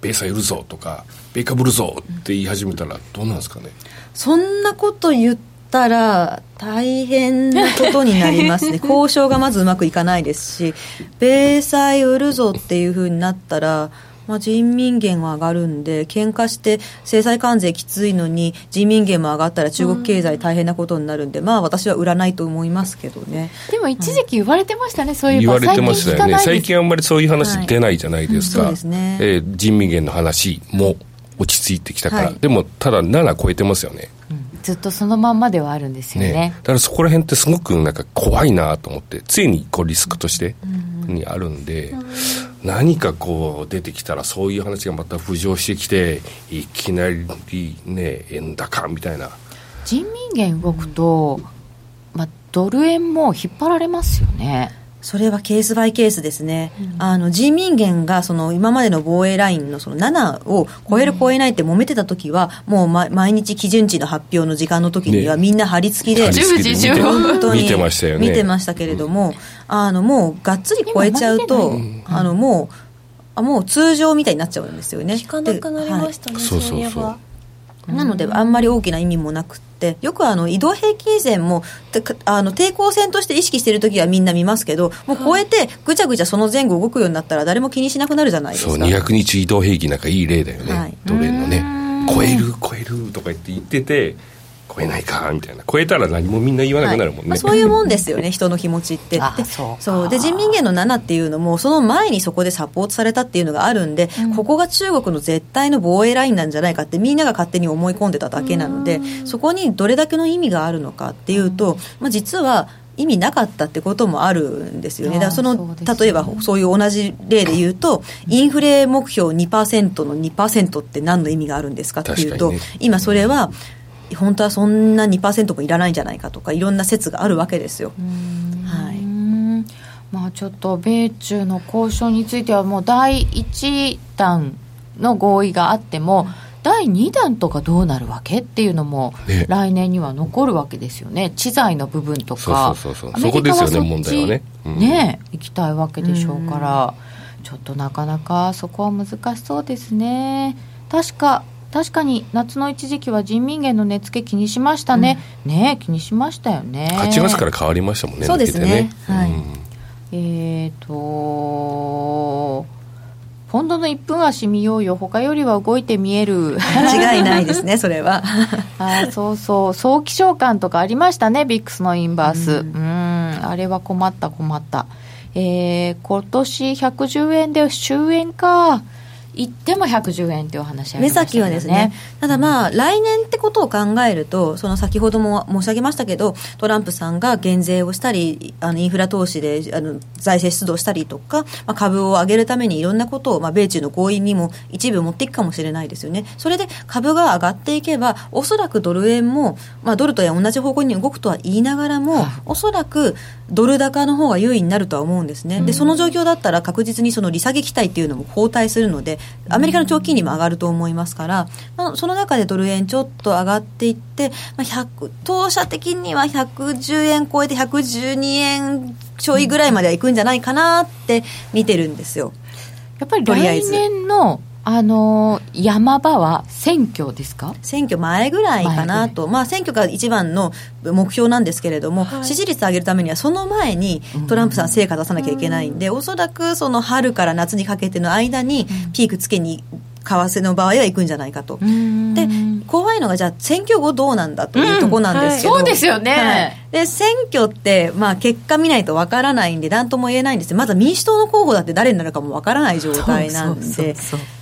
S3: 米債売るぞとか米株売るぞって言い始めたらどうなんですかね、
S2: そんなこと言ったら大変なことになりますね。交渉がまずうまくいかないですし米債売るぞっていうふうになったらまあ、人民元は上がるんで、喧嘩して制裁関税きついのに、人民元も上がったら中国経済大変なことになるんで、うん、まあ私は売らないと思いますけどね。
S1: でも一時期言われてましたね、うん、そういう
S3: 言われてましたよね。最近あんまりそういう話出ないじゃないですか。はい、
S2: そうですね。
S3: えー、人民元の話も落ち着いてきたから。はい、でも、ただ7超えてますよね。
S1: ずっとそのまんまではあるんですよね、ね、
S3: だからそこら辺ってすごくなんか怖いなと思ってついにこうリスクとしてにあるんで、うん何かこう出てきたらそういう話がまた浮上してきていきなりね円高みたいな。
S1: 人民元動くと、まあ、ドル円も引っ張られますよね。
S2: それはケースバイケースですね、うん、あの人民元がその今までの防衛ラインのその7を超える、超えないって揉めてた時は、もう、ま、毎日基準値の発表の時間の時には、みんな張り付きで、
S3: ね、
S2: 本当に
S3: 見てましたよ
S2: ね。見てましたけれども、あのもうがっつり超えちゃうと、あのもう。あもう通常みたいになっちゃうんですよね。
S4: 聞かなくなりましたね、はい、そうそうそう。
S2: なのであんまり大きな意味もなくてよくあの移動平均線もあの抵抗線として意識してる時はみんな見ますけどもう超えてぐちゃぐちゃその前後動くようになったら誰も気にしなくなるじゃないですか
S3: そう200日移動平均なんかいい例だよね、
S2: はい。
S3: ドル円のね。超える超えるとか言って言ってて超えないかみたいな。超えたら何もみんな言わなくなるもんね、
S2: まあ、そういうもんですよね 人の気持ちって。
S1: あ
S2: で
S1: そうか。
S2: で人民元の7っていうのもその前にそこでサポートされたっていうのがあるんで、ここが中国の絶対の防衛ラインなんじゃないかってみんなが勝手に思い込んでただけなのでそこにどれだけの意味があるのかっていうと、まあ、実は意味なかったってこともあるんですよね。だからその
S1: ね。
S2: 例えばそういう同じ例で言うと、インフレ目標2%の2%って何の意味があるんですかっていうと、
S3: ね。
S2: 今それは本当はそんな2%もいらないんじゃないかとかいろんな説があるわけですよ。はい。
S1: うんまあちょっと米中の交渉についてはもう第1弾の合意があっても、第2弾とかどうなるわけっていうのも
S3: ね。
S1: 来年には残るわけですよね。知財の部分とか。
S3: そうそうそうそう。
S1: アメリカは
S3: そこですよね
S1: そっち
S3: 問題はね。うん。
S1: ね行きたいわけでしょうから、ちょっとなかなかそこは難しそうですね。確か確かに夏の一時期は人民元の値付け気にしましたね、ね気にしましたよね。
S3: 8月から変わりましたもんね
S2: そうですね。
S3: 抜けて
S2: はい。
S3: うん。
S1: えーとポンドの1分足見ようよ。他よりは動いて見える。
S2: 間違いないですね、それは。
S1: あーそうそう。早期償還とかありましたねビックスのインバース。うん。あれは困った困った。えー、今年110円で終円か行っても110円というお話あり
S2: 目先はですね、ただまあ、来年ってことを考えると、その先ほども申し上げましたけど、トランプさんが減税をしたり、あのインフラ投資であの財政出動したりとか、まあ、株を上げるためにいろんなことを、まあ、米中の合意にも一部持っていくかもしれないですよね。それで株が上がっていけば、おそらくドル円も、まあ、ドルと円同じ方向に動くとは言いながらも、おそらくドル高の方が優位になるとは思うんですね。で、その状況だったら確実にその利下げ期待っていうのも後退するので、アメリカの長期金利も上がると思いますから、まあ、その中でドル円ちょっと上がっていって、まあ、当社的には110円超えて112円ちょいぐらいまではいくんじゃないかなって見てるんですよ。
S1: やっぱり来年のあのー山場は選挙ですか？
S2: 選挙前ぐらいかなと、まあ、選挙が一番の目標なんですけれども、
S4: はい。
S2: 支持率上げるためにはその前にトランプさん成果出さなきゃいけないんで、おそらくその春から夏にかけての間にピークつけに為替の場合は行くんじゃないかと。で怖いのがじゃあ選挙後どうなんだというところなんですけど、
S1: うんはい。そうですよね。
S2: はい。で選挙って、まあ、結果見ないとわからないんで何とも言えないんですよ。まだ民主党の候補だって誰になるかもわからない状態なんで。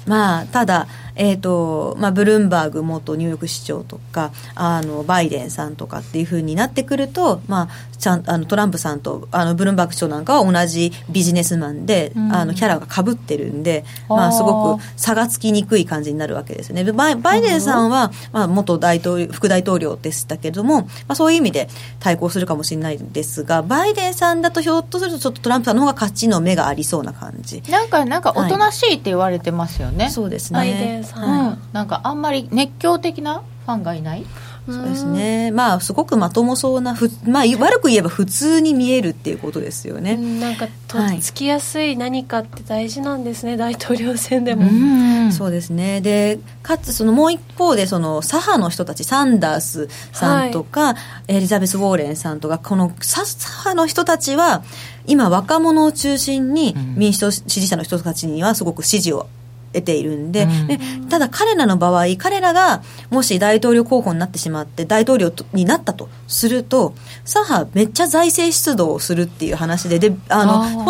S2: まあただ、えーとまあ、ブルームバーグ元ニューヨーク市長とかあのバイデンさんとかっていうふうになってくると、まあ、ちゃんあのトランプさんとあのブルームバーグ市長なんかは同じビジネスマンで、
S1: うん。
S2: あのキャラがかぶってるんで、まあ、すごく差がつきにくい感じになるわけですよね。でバイバイデンさんは、まあ、元大統領副大統領でしたけれども、まあ、そういう意味で対抗するかもしれないんですがバイデンさんだとひょっとするとちょっとトランプさんの方が勝ちの目がありそうな感じ。
S1: なんかなんかおとなしいって言われてますよね、
S2: そうですね。
S4: バイデンさん。
S2: はい。
S1: うん、なんかあんまり熱狂的なファンがいない？
S2: そうですね。まあ、すごくまともそうな、ふまあ、悪く言えば普通に見えるっていうことですよね。
S4: うんなんかと
S2: はい
S4: っつきやすい何かって大事なんですね大統領選でも、
S1: ん
S2: そうですね。で、かつ、そのもう一方で、その左派の人たち、サンダースさんとか、エリザベス・ウォーレンさんとか、この左左派の人たちは、今、若者を中心に
S1: うん
S2: 民主党支持者の人たちにはすごく支持を得ているんで、
S1: うん。
S2: でただ彼らの場合、彼らがもし大統領候補になってしまって、大統領とになったとすると、左派めっちゃ財政出動をするっていう話で、で、あの、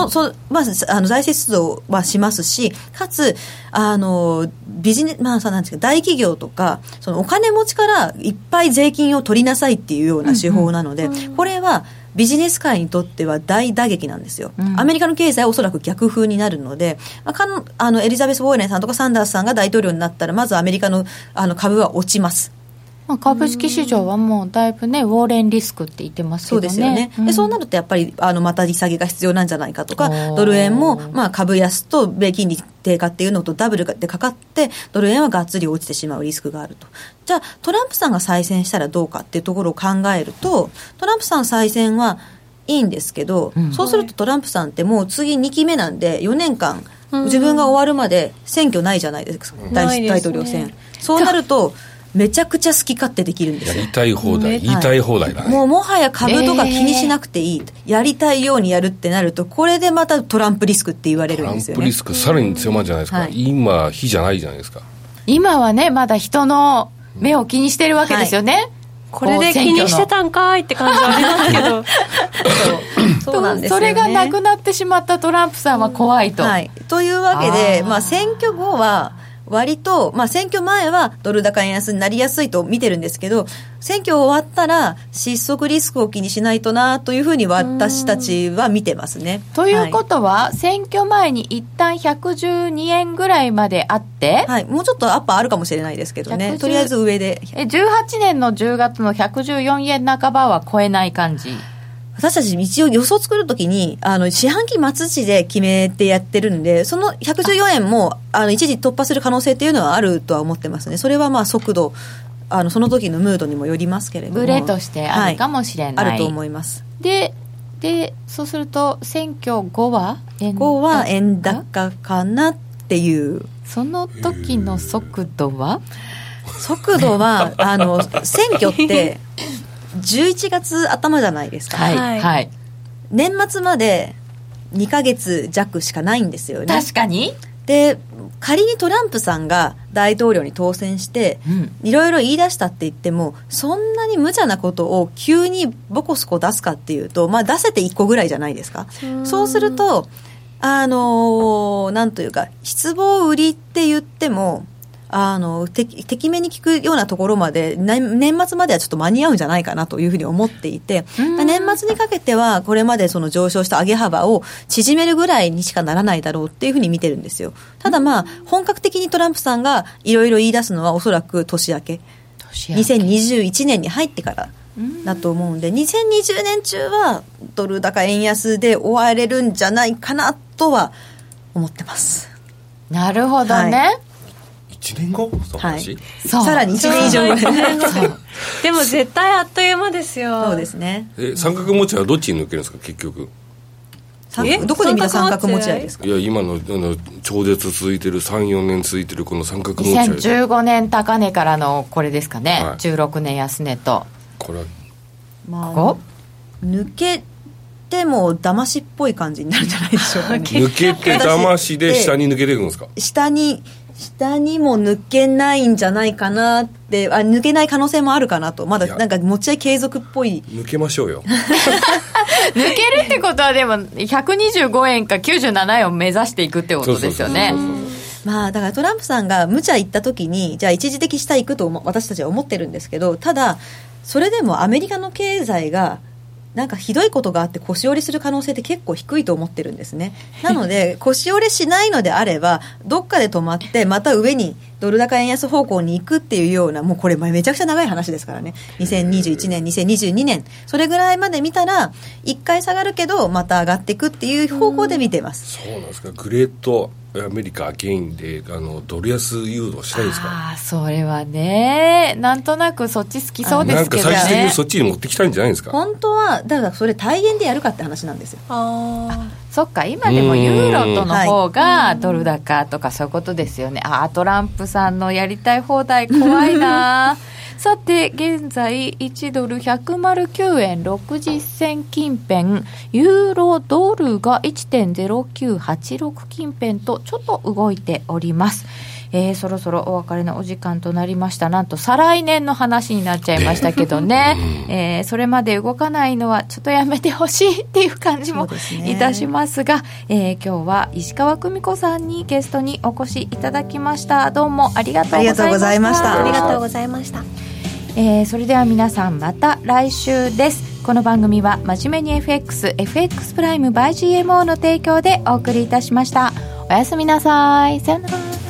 S2: まず、あの、財政出動はしますし、かつ、あの、ビジネス、まあさ、なんですか、大企業とか、そのお金持ちからいっぱい税金を取りなさいっていうような手法なので、これは、ビジネス界にとっては大打撃なんですよ、
S1: うん
S2: アメリカの経済はおそらく逆風になるので、まあ、かのあのエリザベス・ウォーレンさんとかサンダースさんが大統領になったら、まずアメリカのあの株は落ちます。
S1: まあ、株式市場はもうだいぶねウォーレンリスクって言ってますけ
S2: そうですよね、でそうなるとやっぱりあのまた利下げが必要なんじゃないかとかドル円も、まあ、株安と米金利低下っていうのとダブルでかかってドル円はがっつり落ちてしまうリスクがあると。じゃあトランプさんが再選したらどうかっていうところを考えるとトランプさん再選はいいんですけど、
S1: うん。
S2: そうするとトランプさんってもう次2期目なんで4年間
S4: うん。
S2: 自分が終わるまで選挙ないじゃないですか、大
S4: ないですね。
S2: 大統領選。そうなるとめちゃくちゃ好き勝手できるんです。よ
S3: やりたい放題。言いたい放題だね、
S2: もうもはや株とか気にしなくていい、やりたいようにやるってなるとこれでまたトランプリスクって言われ
S3: トラン
S2: るんですよね。
S3: プリスクさらに強まるじゃないですか、
S2: はい。
S3: 今火じゃないじゃないですか。
S1: 今はねまだ人の目を気にしてるわけですよね、
S4: これで気にしてたんかいって感じはありますけど。
S2: そうそうなんですよ、ね、
S1: それがなくなってしまったトランプさんは怖いと、
S2: はい、というわけでまあ、選挙後は割と、まあ、選挙前はドル高円安になりやすいと見てるんですけど選挙終わったら失速リスクを気にしないとなというふうに私たちは見てますね。
S1: ということは、選挙前に一旦112円ぐらいまであって、
S2: はい、はい、もうちょっとアッパーあるかもしれないですけどね。
S1: 110
S2: とりあえず上で。
S1: え18年の10月の114円半ばは超えない感じ
S2: 私たち一応予想作るときに、あの、四半期末時で決めてやってるんで、その114円も、あの、一時突破する可能性っていうのはあるとは思ってますね。それはまあ速度、あの、その時のムードにもよりますけれども。
S1: ブレとしてあるかもしれない、
S2: はいあると思います。
S1: ででそうすると選挙後は円
S2: 5は円高かなっていう。
S1: その時の速度は？
S2: 速度は、あの、選挙って、11月頭じゃないですか。
S1: はい。
S4: はい。
S1: はい。
S2: 年末まで2ヶ月弱しかないんですよね。
S1: 確かに、
S2: で仮にトランプさんが大統領に当選して
S1: うん。
S2: いろいろ言い出したって言ってもそんなに無茶なことを急にボコスコ出すかっていうと、まあ、出せて1個ぐらいじゃないですか。そうするとあのーなんというか失望売りって言ってもあのててきめに聞くようなところまで年年末まではちょっと間に合うんじゃないかなというふうに思っていて
S1: うん。
S2: 年末にかけてはこれまでその上昇した上げ幅を縮めるぐらいにしかならないだろうっていうふうに見てるんですよ。ただまあ本格的にトランプさんがいろいろ言い出すのはおそらく年明け。
S1: 年明け。
S2: 2021年に入ってからだと思うんで2020年中はドル高円安で終われるんじゃないかなとは思ってます。
S1: なるほどね、
S2: は
S3: 1年後？その話、
S1: そう
S2: さらに1年以上ぐ
S4: でも絶対あっという間ですよ。
S2: そうですね
S3: え三角持ちはどっちに抜けるんですか？結局。
S2: どこでみんな三角持ち合いですか？
S3: いや今のあの超絶続いてる34年続いてるこの三角持ち合い
S1: 2015年高値からのこれですかね、
S3: はい。
S1: 16年安値と。
S3: これ。は
S2: まあ
S1: こ
S2: 抜けても騙しっぽい感じになるんじゃないでしょうかね。
S3: 抜けて騙しで 下に抜けていくんですか？
S2: 下に下にも抜けないんじゃないかなってあ抜けない可能性もあるかなと。まだなんか持ち合い継続っぽい。
S3: 抜けましょうよ。
S1: 抜けるってことはでも125円か97円を目指していくってことですよね。
S2: まあだからトランプさんが無茶言った時にじゃあ一時的下行くと思私たちは思ってるんですけどただそれでもアメリカの経済がなんかひどいことがあって腰折れする可能性って結構低いと思ってるんですね。なので 腰折れしないのであればどっかで止まってまた上にドル高円安方向に行くっていうようなもうこれめちゃくちゃ長い話ですからね。2021年2022年それぐらいまで見たら一回下がるけどまた上がっていくっていう方向で見てます。
S3: そうなんですか。グレート。アメリカゲインであのドル安誘導したいですか？
S1: ああそれはねなんとなくそっち好きそうで
S3: なん
S1: すけど
S3: か最終的に
S1: ね
S3: そっちに持ってきたいんじゃないですか？
S2: 本当はだからそれ大円でやるかって話なんですよ。
S4: あ
S1: そっか今でもユーロとの方がドル高とかそういうことですよね、ああトランプさんのやりたい放題怖いなさて現在1ドル109円60銭近辺ユーロドルが1.0986近辺とちょっと動いております。えーそろそろお別れのお時間となりました。なんと再来年の話になっちゃいましたけどね、えーそれまで動かないのはちょっとやめてほしいっていう感じもいたしますが、えー今日は石川久美子さんにゲストにお越しいただきました。どうもありがとうございました。
S2: ありがとうございました。
S4: あありがとうございました
S1: えーそれでは皆さんまた来週です。この番組は真面目に FXFX プライム by GMO の提供でお送りいたしました。おやすみなさい。さよなら。